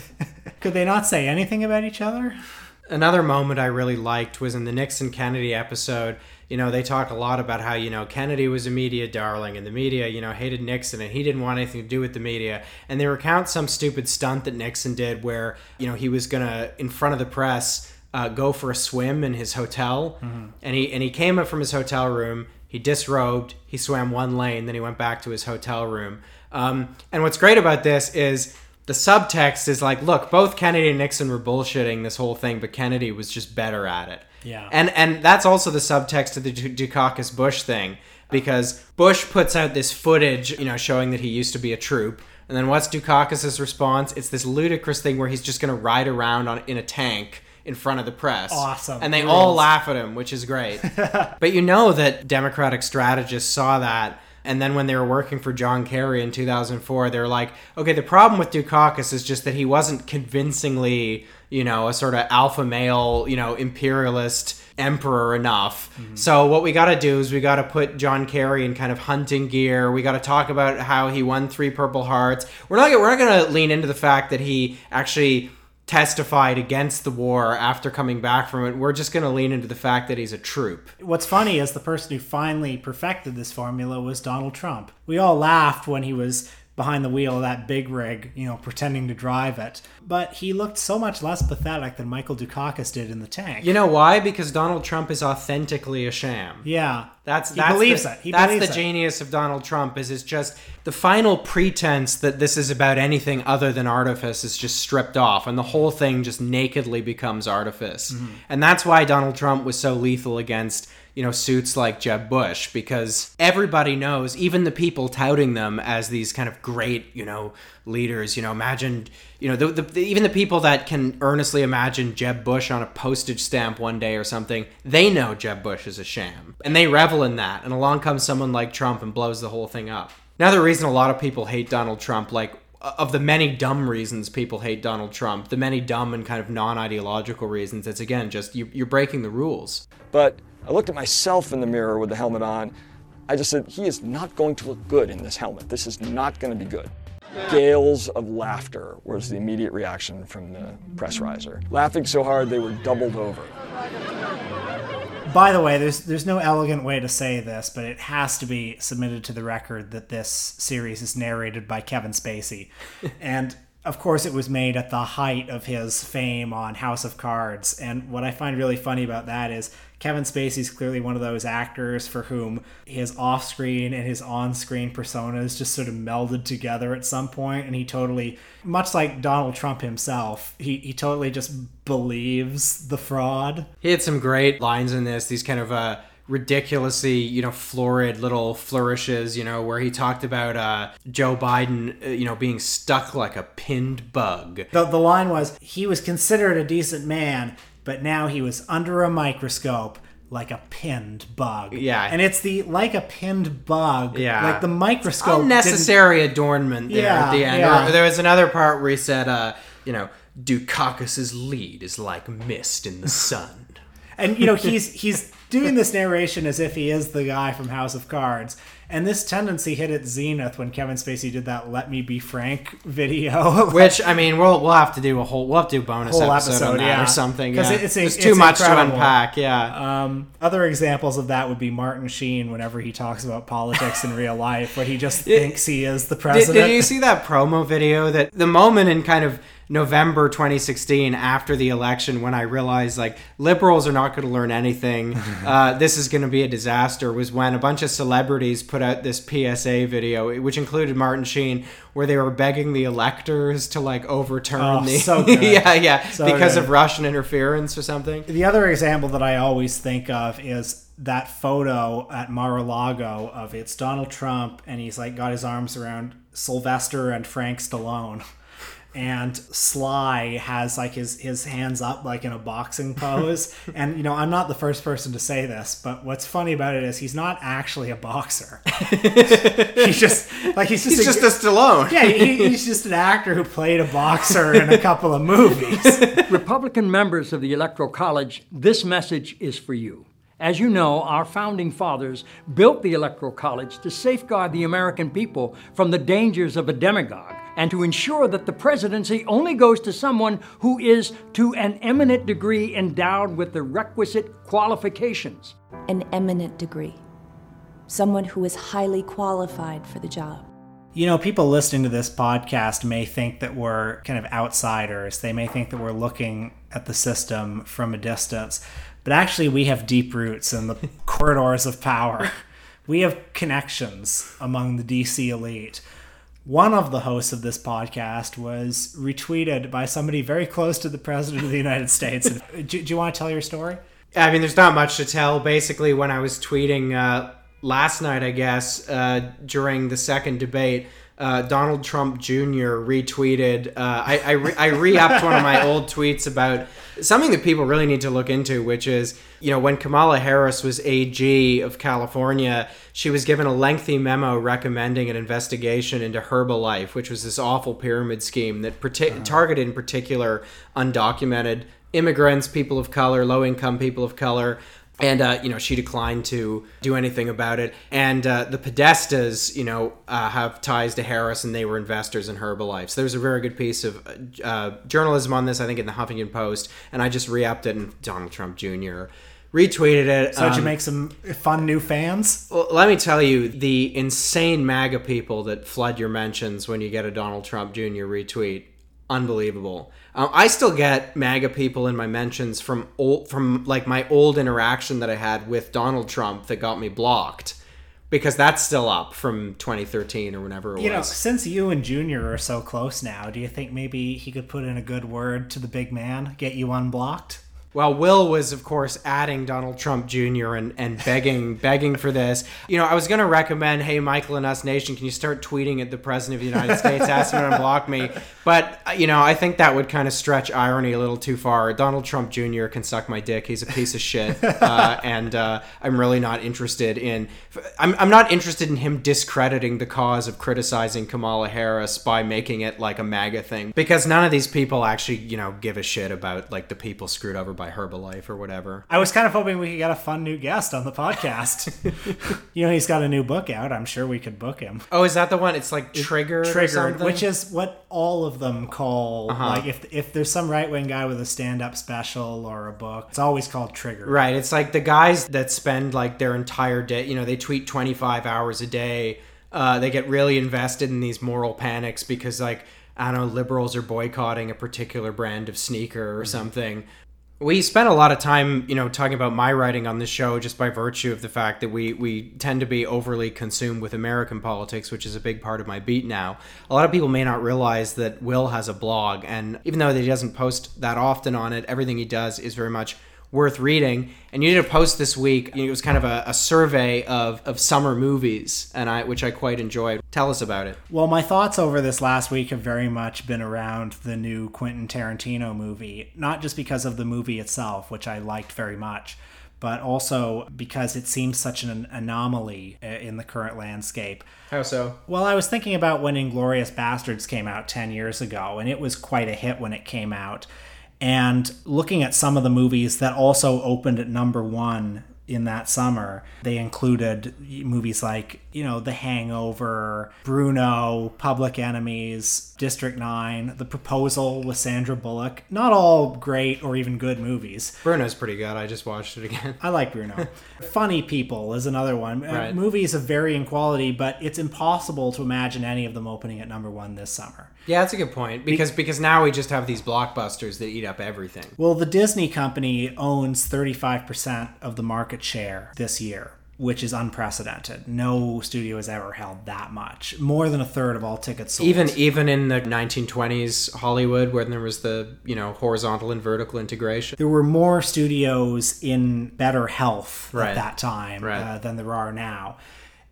could they not say anything about each other? Another moment I really liked was in the Nixon Kennedy episode. You know, they talk a lot about how, you know, Kennedy was a media darling and the media, you know, hated Nixon and he didn't want anything to do with the media. And they recount some stupid stunt that Nixon did where, you know, he was going to, in front of the press, uh, go for a swim in his hotel. And he and he came up from his hotel room. He disrobed. He swam one lane. Then he went back to his hotel room. Um, and what's great about this is the subtext is like, look, both Kennedy and Nixon were bullshitting this whole thing, but Kennedy was just better at it. Yeah. And and that's also the subtext of the Du- Dukakis Bush thing because Bush puts out this footage, you know, showing that he used to be a troop. And then what's Dukakis' response? It's this ludicrous thing where he's just going to ride around on in a tank in front of the press. Awesome. And they Rules. all laugh at him, which is great. but you know that Democratic strategists saw that. And then when they were working for John Kerry in 2004, they were like, okay, the problem with Dukakis is just that he wasn't convincingly, you know, a sort of alpha male, you know, imperialist emperor enough. Mm-hmm. So what we got to do is we got to put John Kerry in kind of hunting gear. We got to talk about how he won three Purple Hearts. We're not we're not going to lean into the fact that he actually testified against the war after coming back from it. We're just going to lean into the fact that he's a troop. What's funny is the person who finally perfected this formula was Donald Trump. We all laughed when he was behind the wheel of that big rig, you know, pretending to drive it. But he looked so much less pathetic than Michael Dukakis did in the tank. You know why? Because Donald Trump is authentically a sham. yeah. That's he that's believes the, it. He that's believes the it. genius of Donald Trump is it's just the final pretense that this is about anything other than artifice is just stripped off and the whole thing just nakedly becomes artifice. Mm-hmm. And that's why Donald Trump was so lethal against you know suits like Jeb Bush because everybody knows even the people touting them as these kind of great you know leaders you know imagine you know the, the, the- even the people that can earnestly imagine Jeb Bush on a postage stamp one day or something they know Jeb Bush is a sham. And they revel in that. And along comes someone like Trump and blows the whole thing up. Another reason a lot of people hate Donald Trump like of the many dumb reasons people hate Donald Trump, the many dumb and kind of non-ideological reasons, it's again just you, you're breaking the rules. But I looked at myself in the mirror with the helmet on. I just said, he is not going to look good in this helmet. This is not going to be good. Gales of laughter was the immediate reaction from the press riser. Laughing so hard they were doubled over. By the way, there's there's no elegant way to say this, but it has to be submitted to the record that this series is narrated by Kevin Spacey. and of course it was made at the height of his fame on House of Cards. And what I find really funny about that is Kevin Spacey's clearly one of those actors for whom his off-screen and his on-screen personas just sort of melded together at some point and he totally much like Donald Trump himself, he, he totally just believes the fraud. He had some great lines in this, these kind of uh, ridiculously, you know, florid little flourishes, you know, where he talked about uh, Joe Biden, uh, you know, being stuck like a pinned bug. The, the line was he was considered a decent man, but now he was under a microscope like a pinned bug. Yeah. And it's the like a pinned bug. Yeah. Like the microscope. Unnecessary adornment there Yeah, at the end. yeah. Or there was another part where he said, uh, you know, Dukakis's lead is like mist in the sun. And you know, he's he's doing this narration as if he is the guy from House of Cards. And this tendency hit its zenith when Kevin Spacey did that "Let Me Be Frank" video, Which I mean, we'll we'll have to do a whole we'll have to do a bonus Whole episode, episode, on that yeah. or something. 'Cause Yeah. it's it's too much incredible. to unpack. Yeah. Um, other examples of that would be Martin Sheen whenever he talks about politics in real life, where he just thinks he is the Did, president. did you see that promo video? That the moment in kind of November 2016 after the election when I realized like liberals are not going to learn anything. uh, this is going to be a disaster. Was when a bunch of celebrities put out this PSA video, which included Martin Sheen, where they were begging the electors to like overturn Oh, the so good. yeah yeah So because good. of Russian interference or something. The other example that I always think of is that photo at Mar-a-Lago of it's Donald Trump and he's like got his arms around Sylvester and Frank Stallone. And Sly has like his his hands up like in a boxing pose. and you know, I'm not the first person to say this, but what's funny about it is he's not actually a boxer. he's just like he's just He's just a Stallone. Yeah, he, he's just an actor who played a boxer in a couple of movies. Republican members of the Electoral College, this message is for you. As you know, our founding fathers built the Electoral College to safeguard the American people from the dangers of a demagogue and to ensure that the presidency only goes to someone who is, to an eminent degree, endowed with the requisite qualifications. An eminent degree. Someone who is highly qualified for the job. You know, people listening to this podcast may think that we're kind of outsiders. They may think that we're looking at the system from a distance. But actually, we have deep roots in the corridors of power. We have connections among the DC elite. One of the hosts of this podcast was retweeted by somebody very close to the president of the United States. do, do, you want to tell your story? I mean, there's not much to tell. Basically, when I was tweeting uh, last night, I guess, uh, during the second debate, uh, Donald Trump Jr. retweeted. Uh, I I, re- I re-upped one of my old tweets about something that people really need to look into, which is you know when Kamala Harris was AG of California, she was given a lengthy memo recommending an investigation into Herbalife, which was this awful pyramid scheme that partic- targeted in particular undocumented immigrants, people of color, low income people of color and uh, you know she declined to do anything about it. And uh, the Podestas, you know, uh, have ties to Harris, and they were investors in Herbalife. So there's a very good piece of uh, journalism on this, I think, in the Huffington Post, and I just re-upped it, and Donald Trump Jr. retweeted it. So did you make some fun new fans? Well, let me tell you, the insane MAGA people that flood your mentions when you get a Donald Trump Jr. retweet, unbelievable. Uh, I still get MAGA people in my mentions from old, from like my old interaction that I had with Donald Trump that got me blocked because that's still up from 2013 or whenever it you was. know, since you and Junior are so close now, do you think maybe he could put in a good word to the big man, get you unblocked? Well, Will was, of course, adding Donald Trump Jr. and, and begging begging for this. You know, I was going to recommend, hey, Michael and Us Nation, can you start tweeting at the President of the United States, asking him to unblock me? But, uh, you know, I think that would kind of stretch irony a little too far. Donald Trump Jr. can suck my dick. He's a piece of shit. Uh, and uh, I'm really not interested in... I'm, I'm not interested in him discrediting the cause of criticizing Kamala Harris by making it like a MAGA thing. Because none of these people actually, you know, give a shit about, like, the people screwed over by Herbalife or whatever. I was kind of hoping we could get a fun new guest on the podcast. you know, he's got a new book out. I'm sure we could book him. Oh, is that the one? It's like Triggered, Triggered, which is what all of them call Uh-huh. like if if there's some right wing guy with a stand up special or a book, it's always called Triggered. Right. It's like the guys that spend like their entire day, you know, they tweet 25 hours a day. Uh, they get really invested in these moral panics because, like, I don't know, liberals are boycotting a particular brand of sneaker or something. We spent a lot of time, you know, talking about my writing on this show just by virtue of the fact that we we tend to be overly consumed with American politics, which is a big part of my beat now. A lot of people may not realize that Will has a blog, and even though he doesn't post that often on it, everything he does is very much worth reading. And you did a post this week. It was kind of a, a survey of, of summer movies, and I which I quite enjoyed. Tell us about it. Well, my thoughts over this last week have very much been around the new Quentin Tarantino movie, not just because of the movie itself, which I liked very much, but also because it seems such an anomaly uh, in the current landscape. How so? Well, I was thinking about when Inglourious Basterds came out 10 years ago, and it was quite a hit when it came out. And looking at some of the movies that also opened at number one in that summer, they included movies like, you know, The Hangover, Bruno, Public Enemies, District 9, The Proposal with Sandra Bullock. Not all great or even good movies. Bruno's pretty good. I just watched it again. I like Bruno. Funny People is another one. Uh, Right. movies of varying quality, but it's impossible to imagine any of them opening at number one this summer. Yeah, that's a good point because because now we just have these blockbusters that eat up everything. Well, the Disney company owns 35% of the market share this year, which is unprecedented. No studio has ever held that much. More than a third of all tickets sold. Even even in the 1920s Hollywood, when there was the you know horizontal and vertical integration. there were more studios in better health Right. at that time Right. uh, than there are now.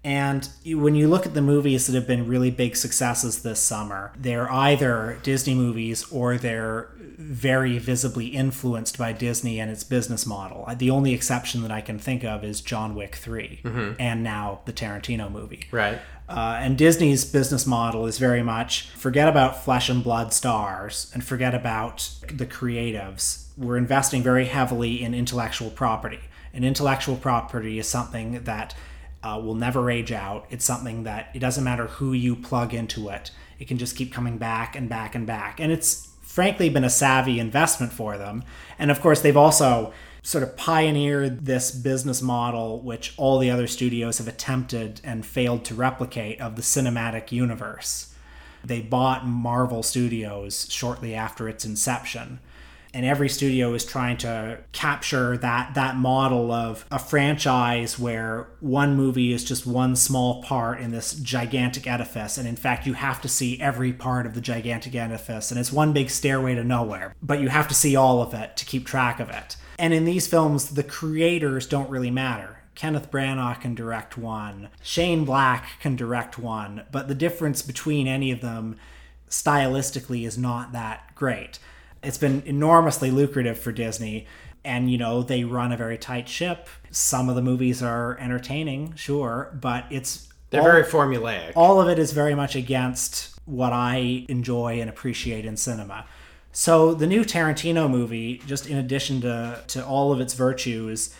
And when you look at the movies that have been really big successes this summer, they're either Disney movies or they're very visibly influenced by Disney and its business model. Uh, The only exception that I can think of is John Wick 3 Mhm. and now the Tarantino movie. Right. Uh, and Disney's business model is very much forget about flesh and blood stars and forget about the creatives. We're investing very heavily in intellectual property. And intellectual property is something that uh, will never age out. It's something that it doesn't matter who you plug into it, it can just keep coming back and back and back. And it's frankly been a savvy investment for them. And of course, they've also sort of pioneered this business model, which all the other studios have attempted and failed to replicate, of the cinematic universe. They bought Marvel Studios shortly after its inception. And every studio is trying to capture that that model of a franchise where one movie is just one small part in this gigantic edifice. And in fact you have to see every part of the gigantic edifice. And it's one big stairway to nowhere but you have to see all of it to keep track of it. And in these films the creators don't really matter. Kenneth Branagh can direct one, Shane Black can direct one, but the difference between any of them stylistically is not that great. It's been enormously lucrative for Disney, and you know, they run a very tight ship. Some of the movies are entertaining, sure, but it's they're all, very formulaic. All of it is very much against what I enjoy and appreciate in cinema. So the new Tarantino movie, just in addition to, to all of its virtues,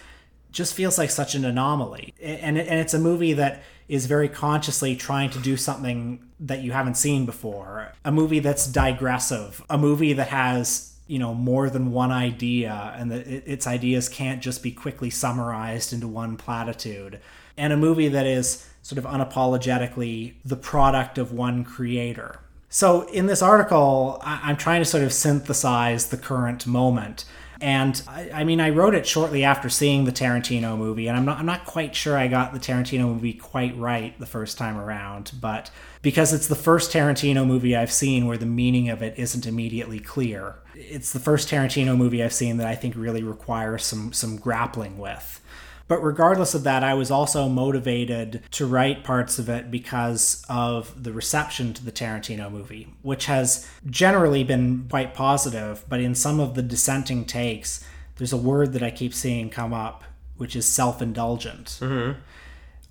just feels like such an anomaly. And, and it's a movie that is very consciously trying to do something that you haven't seen before. A movie that's digressive, a movie that has you know more than one idea and that its ideas can't just be quickly summarized into one platitude. And a movie that is sort of unapologetically the product of one creator. So in this article i'm trying to sort of synthesize the current moment and I, I, mean, I wrote it shortly after seeing the Tarantino movie, and I'm not, I'm not quite sure I got the Tarantino movie quite right the first time around, but because it's the first Tarantino movie I've seen where the meaning of it isn't immediately clear. It's the first Tarantino movie I've seen that I think really requires some some grappling with. But regardless of that, I was also motivated to write parts of it because of the reception to the Tarantino movie, which has generally been quite positive, but in some of the dissenting takes, there's a word that I keep seeing come up, which is self indulgent. Mm-hmm.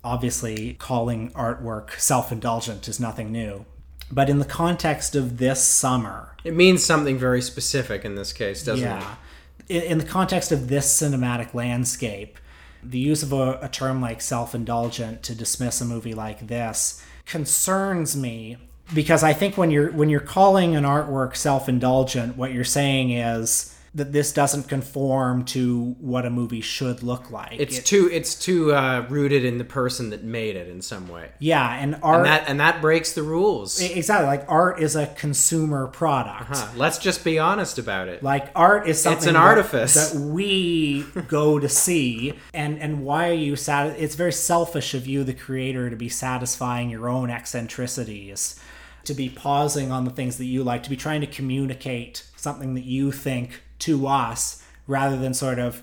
Obviously, calling artwork self indulgent is nothing new. But in the context of this summer, it means something very specific in this case, doesn't yeah, it? In the context of this cinematic landscape, the use of a, a term like self indulgent to dismiss a movie like this concerns me because I think when you're when you're calling an artwork self indulgent, what you're saying is that this doesn't conform to what a movie should look like. It's it, too it's too uh, rooted in the person that made it in some way. Yeah, and art and that and that breaks the rules. Exactly, like art is a consumer product. Uh-huh. Let's just be honest about it. Like art is something it's an that, artifice that we go to see, and and why are you sad? It's very selfish of you, the creator, to be satisfying your own eccentricities to be pausing on the things that you like, to be trying to communicate something that you think to us rather than sort of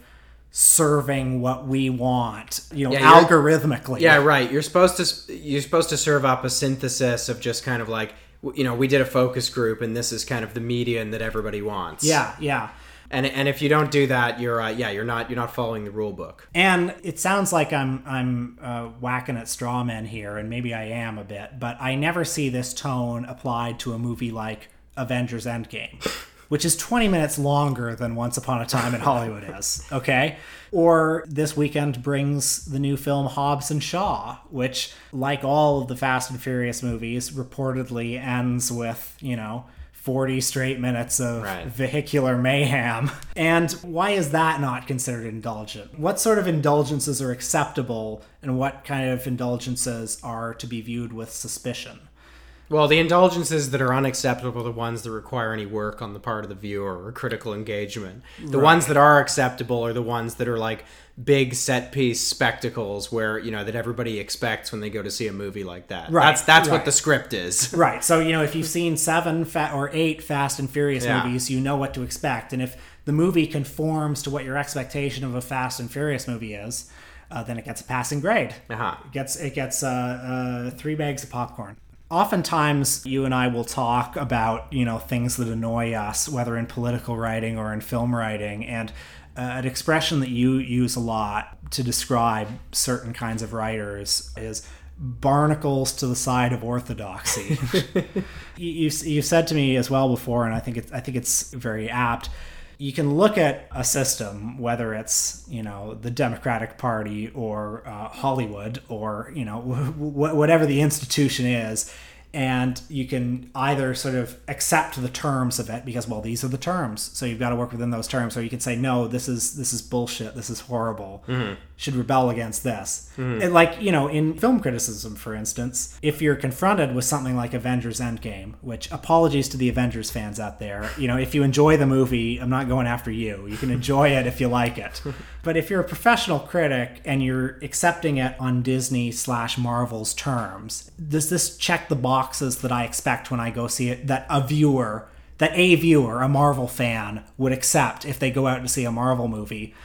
serving what we want you know yeah, algorithmically. Yeah right. You're supposed to you're supposed to serve up a synthesis of just kind of like you know we did a focus group and this is kind of the median that everybody wants. Yeah yeah. And and if you don't do that you're uh, yeah you're not you're not following the rule book. And it sounds like i'm i'm uh, whacking at straw men here and maybe i am a bit but i never see this tone applied to a movie like avengers endgame which is 20 minutes longer than Once Upon a Time in Hollywood is, okay? Or this weekend brings the new film Hobbs and Shaw, which, like all of the Fast and Furious movies, reportedly ends with, you know, 40 straight minutes of right. vehicular mayhem. And why is that not considered indulgent? What sort of indulgences are acceptable and what kind of indulgences are to be viewed with suspicion? Well, the indulgences that are unacceptable are the ones that require any work on the part of the viewer or critical engagement. The right. ones that are acceptable are the ones that are like big set piece spectacles where, you know, that everybody expects when they go to see a movie like that. Right. That's that's right. what the script is. Right. So, you know, if you've seen 7 fa- or 8 Fast and Furious yeah. movies, you know what to expect. And if the movie conforms to what your expectation of a Fast and Furious movie is, uh, then it gets a passing grade. Uh-huh. It gets it gets uh, uh, three bags of popcorn oftentimes you and I will talk about you know things that annoy us, whether in political writing or in film writing, and uh, an expression that you use a lot to describe certain kinds of writers is barnacles to the side of orthodoxy. you, you said to me as well before, and I think it's I think it's very apt you can look at a system, whether it's you know the Democratic Party or uh, Hollywood or you know w- whatever the institution is, and you can either sort of accept the terms of it because well these are the terms, so you've got to work within those terms, or you can say no, this is this is bullshit, this is horrible. Mm-hmm. Should rebel against this. Hmm. And like, you know, in film criticism, for instance, if you're confronted with something like Avengers Endgame, which apologies to the Avengers fans out there, you know, if you enjoy the movie, I'm not going after you. You can enjoy it if you like it. But if you're a professional critic and you're accepting it on Disney slash Marvel's terms, does this check the boxes that I expect when I go see it that a viewer, that a viewer, a Marvel fan, would accept if they go out to see a Marvel movie?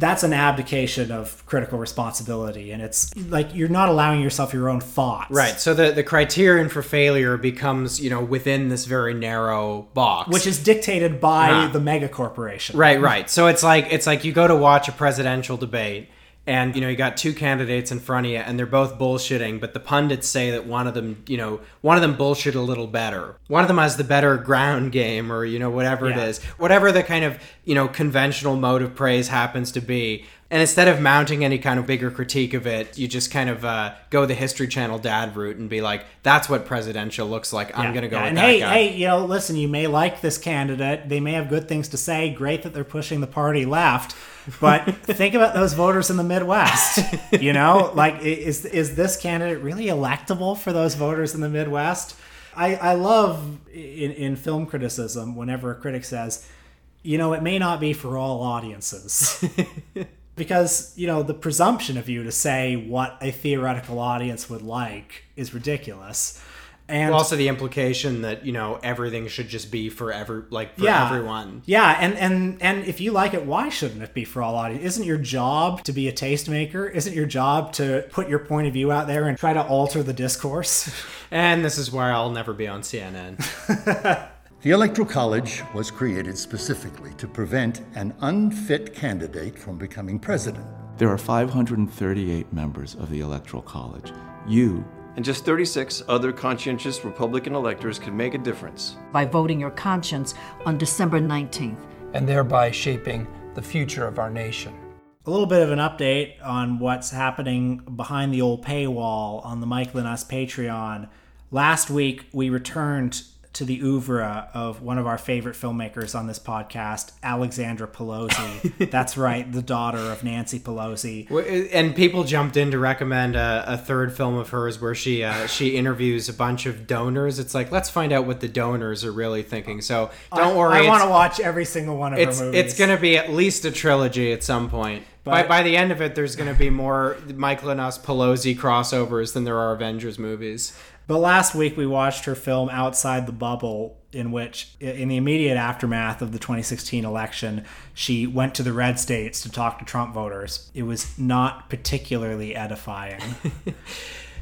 That's an abdication of critical responsibility. And it's like you're not allowing yourself your own thoughts. Right. So the, the criterion for failure becomes, you know, within this very narrow box. Which is dictated by Yeah. the mega corporation. Right, right. So it's like it's like you go to watch a presidential debate and you know you got two candidates in front of you and they're both bullshitting but the pundits say that one of them you know one of them bullshit a little better one of them has the better ground game or you know whatever Yeah. it is whatever the kind of you know conventional mode of praise happens to be and instead of mounting any kind of bigger critique of it you just kind of uh, go the history channel dad route and be like that's what presidential looks like i'm Yeah, gonna go yeah. with and that hey, guy hey, you know, listen, you may like this candidate. They may have good things to say. Great that they're pushing the party left. But think about those voters in the Midwest. You know, like is is this candidate really electable for those voters in the Midwest? I, I love in, in film criticism whenever a critic says, you know, it may not be for all audiences. because you know the presumption of you to say what a theoretical audience would like is ridiculous and also the implication that you know everything should just be for every like for yeah, everyone Yeah, and and and if you like it, why shouldn't it be for all audience? Isn't your job to be a tastemaker? Isn't your job to put your point of view out there and try to alter the discourse? And this is why I'll never be on CNN. The Electoral College was created specifically to prevent an unfit candidate from becoming president. There are 538 members of the Electoral College. You And just 36 other conscientious Republican electors can make a difference. by voting your conscience on December 19th. and thereby shaping the future of our nation. A little bit of an update on what's happening behind the old paywall on the Michael and Us Patreon. Last week, we returned to the oeuvre of one of our favorite filmmakers on this podcast, Alexandra Pelosi. That's right, the daughter of Nancy Pelosi. And people jumped in to recommend a, a third film of hers where she uh, she interviews a bunch of donors. It's like let's find out what the donors are really thinking. So don't I- worry, I want to watch every single one of it's her movies. it's going to be at least a trilogy at some point. by But- by the end of it, there's going to be more Michael and Us Pelosi crossovers than there are Avengers movies. But last week we watched her film Outside the Bubble, in which, in the immediate aftermath of the 2016 election, she went to the red states to talk to Trump voters. It was not particularly edifying.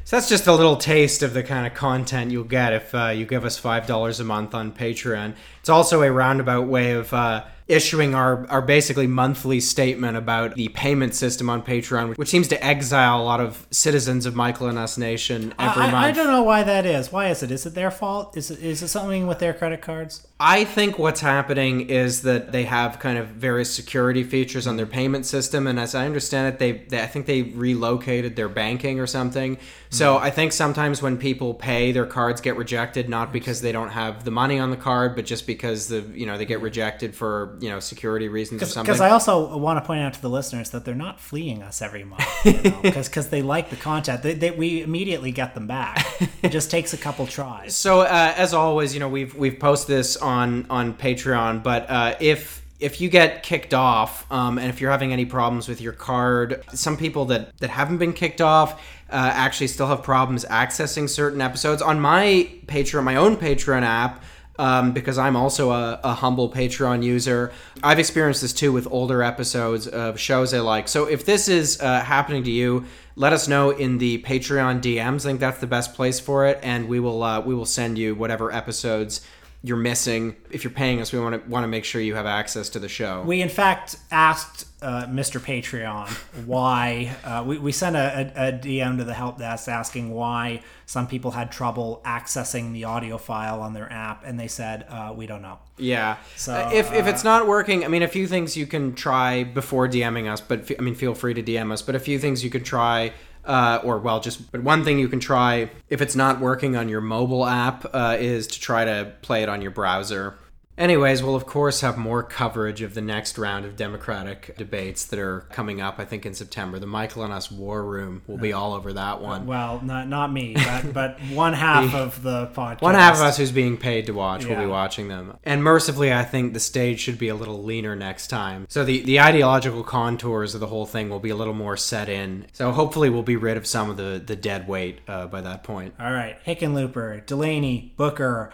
So that's just a little taste of the kind of content you'll get if uh, you give us five dollars a month on Patreon. It's also a roundabout way of uh, issuing our our basically monthly statement about the payment system on Patreon, which seems to exile a lot of citizens of Michael and Us Nation every I, month. I don't know why that is. Why is it? Is it their fault? Is it, is it something with their credit cards? I think what's happening is that they have kind of various security features on their payment system, and as I understand it, they, they I think they relocated their banking or something. So I think sometimes when people pay, their cards get rejected not because they don't have the money on the card, but just because the you know they get rejected for you know security reasons or something. Because I also want to point out to the listeners that they're not fleeing us every month. Because they like the content. They, they, we immediately get them back. It just takes a couple tries. So uh, as always, you know we've we've posted this on on Patreon, but uh, if if you get kicked off, um, and if you're having any problems with your card, some people that that haven't been kicked off uh, actually still have problems accessing certain episodes on my Patreon, my own Patreon app. Um, because I'm also a, a humble Patreon user. I've experienced this too with older episodes of shows I like. So if this is uh, happening to you, let us know in the Patreon DMs. I think that's the best place for it, and we will uh, we will send you whatever episodes you're missing. If you're paying us, we want to want to make sure you have access to the show. We, in fact, asked uh, Mr. Patreon why. Uh, we, we sent a, a, DM to the help desk asking why some people had trouble accessing the audio file on their app, and they said, uh, we don't know. Yeah. So, Uh, if, if uh, it's not working, I mean, a few things you can try before DMing us, but f- I mean, feel free to DM us. But a few things you could try, uh, or well, just but one thing you can try if it's not working on your mobile app uh, is to try to play it on your browser. Anyways, we'll of course have more coverage of the next round of Democratic debates that are coming up, I think in September. The Michael and Us War Room will be all over that one. Well, not not me, but, but one half The- of the podcast. One half of us who's being paid to watch will be watching them. And mercifully, I think the stage should be a little leaner next time. So the, the ideological contours of the whole thing will be a little more set in. So hopefully we'll be rid of some of the, the dead weight uh, by that point. All right, Hickenlooper, Delaney, Booker.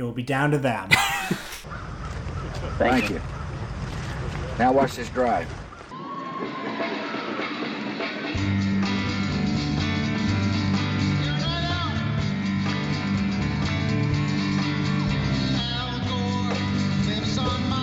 It will be down to them. Thank, Thank you. you. Now watch this drive. on my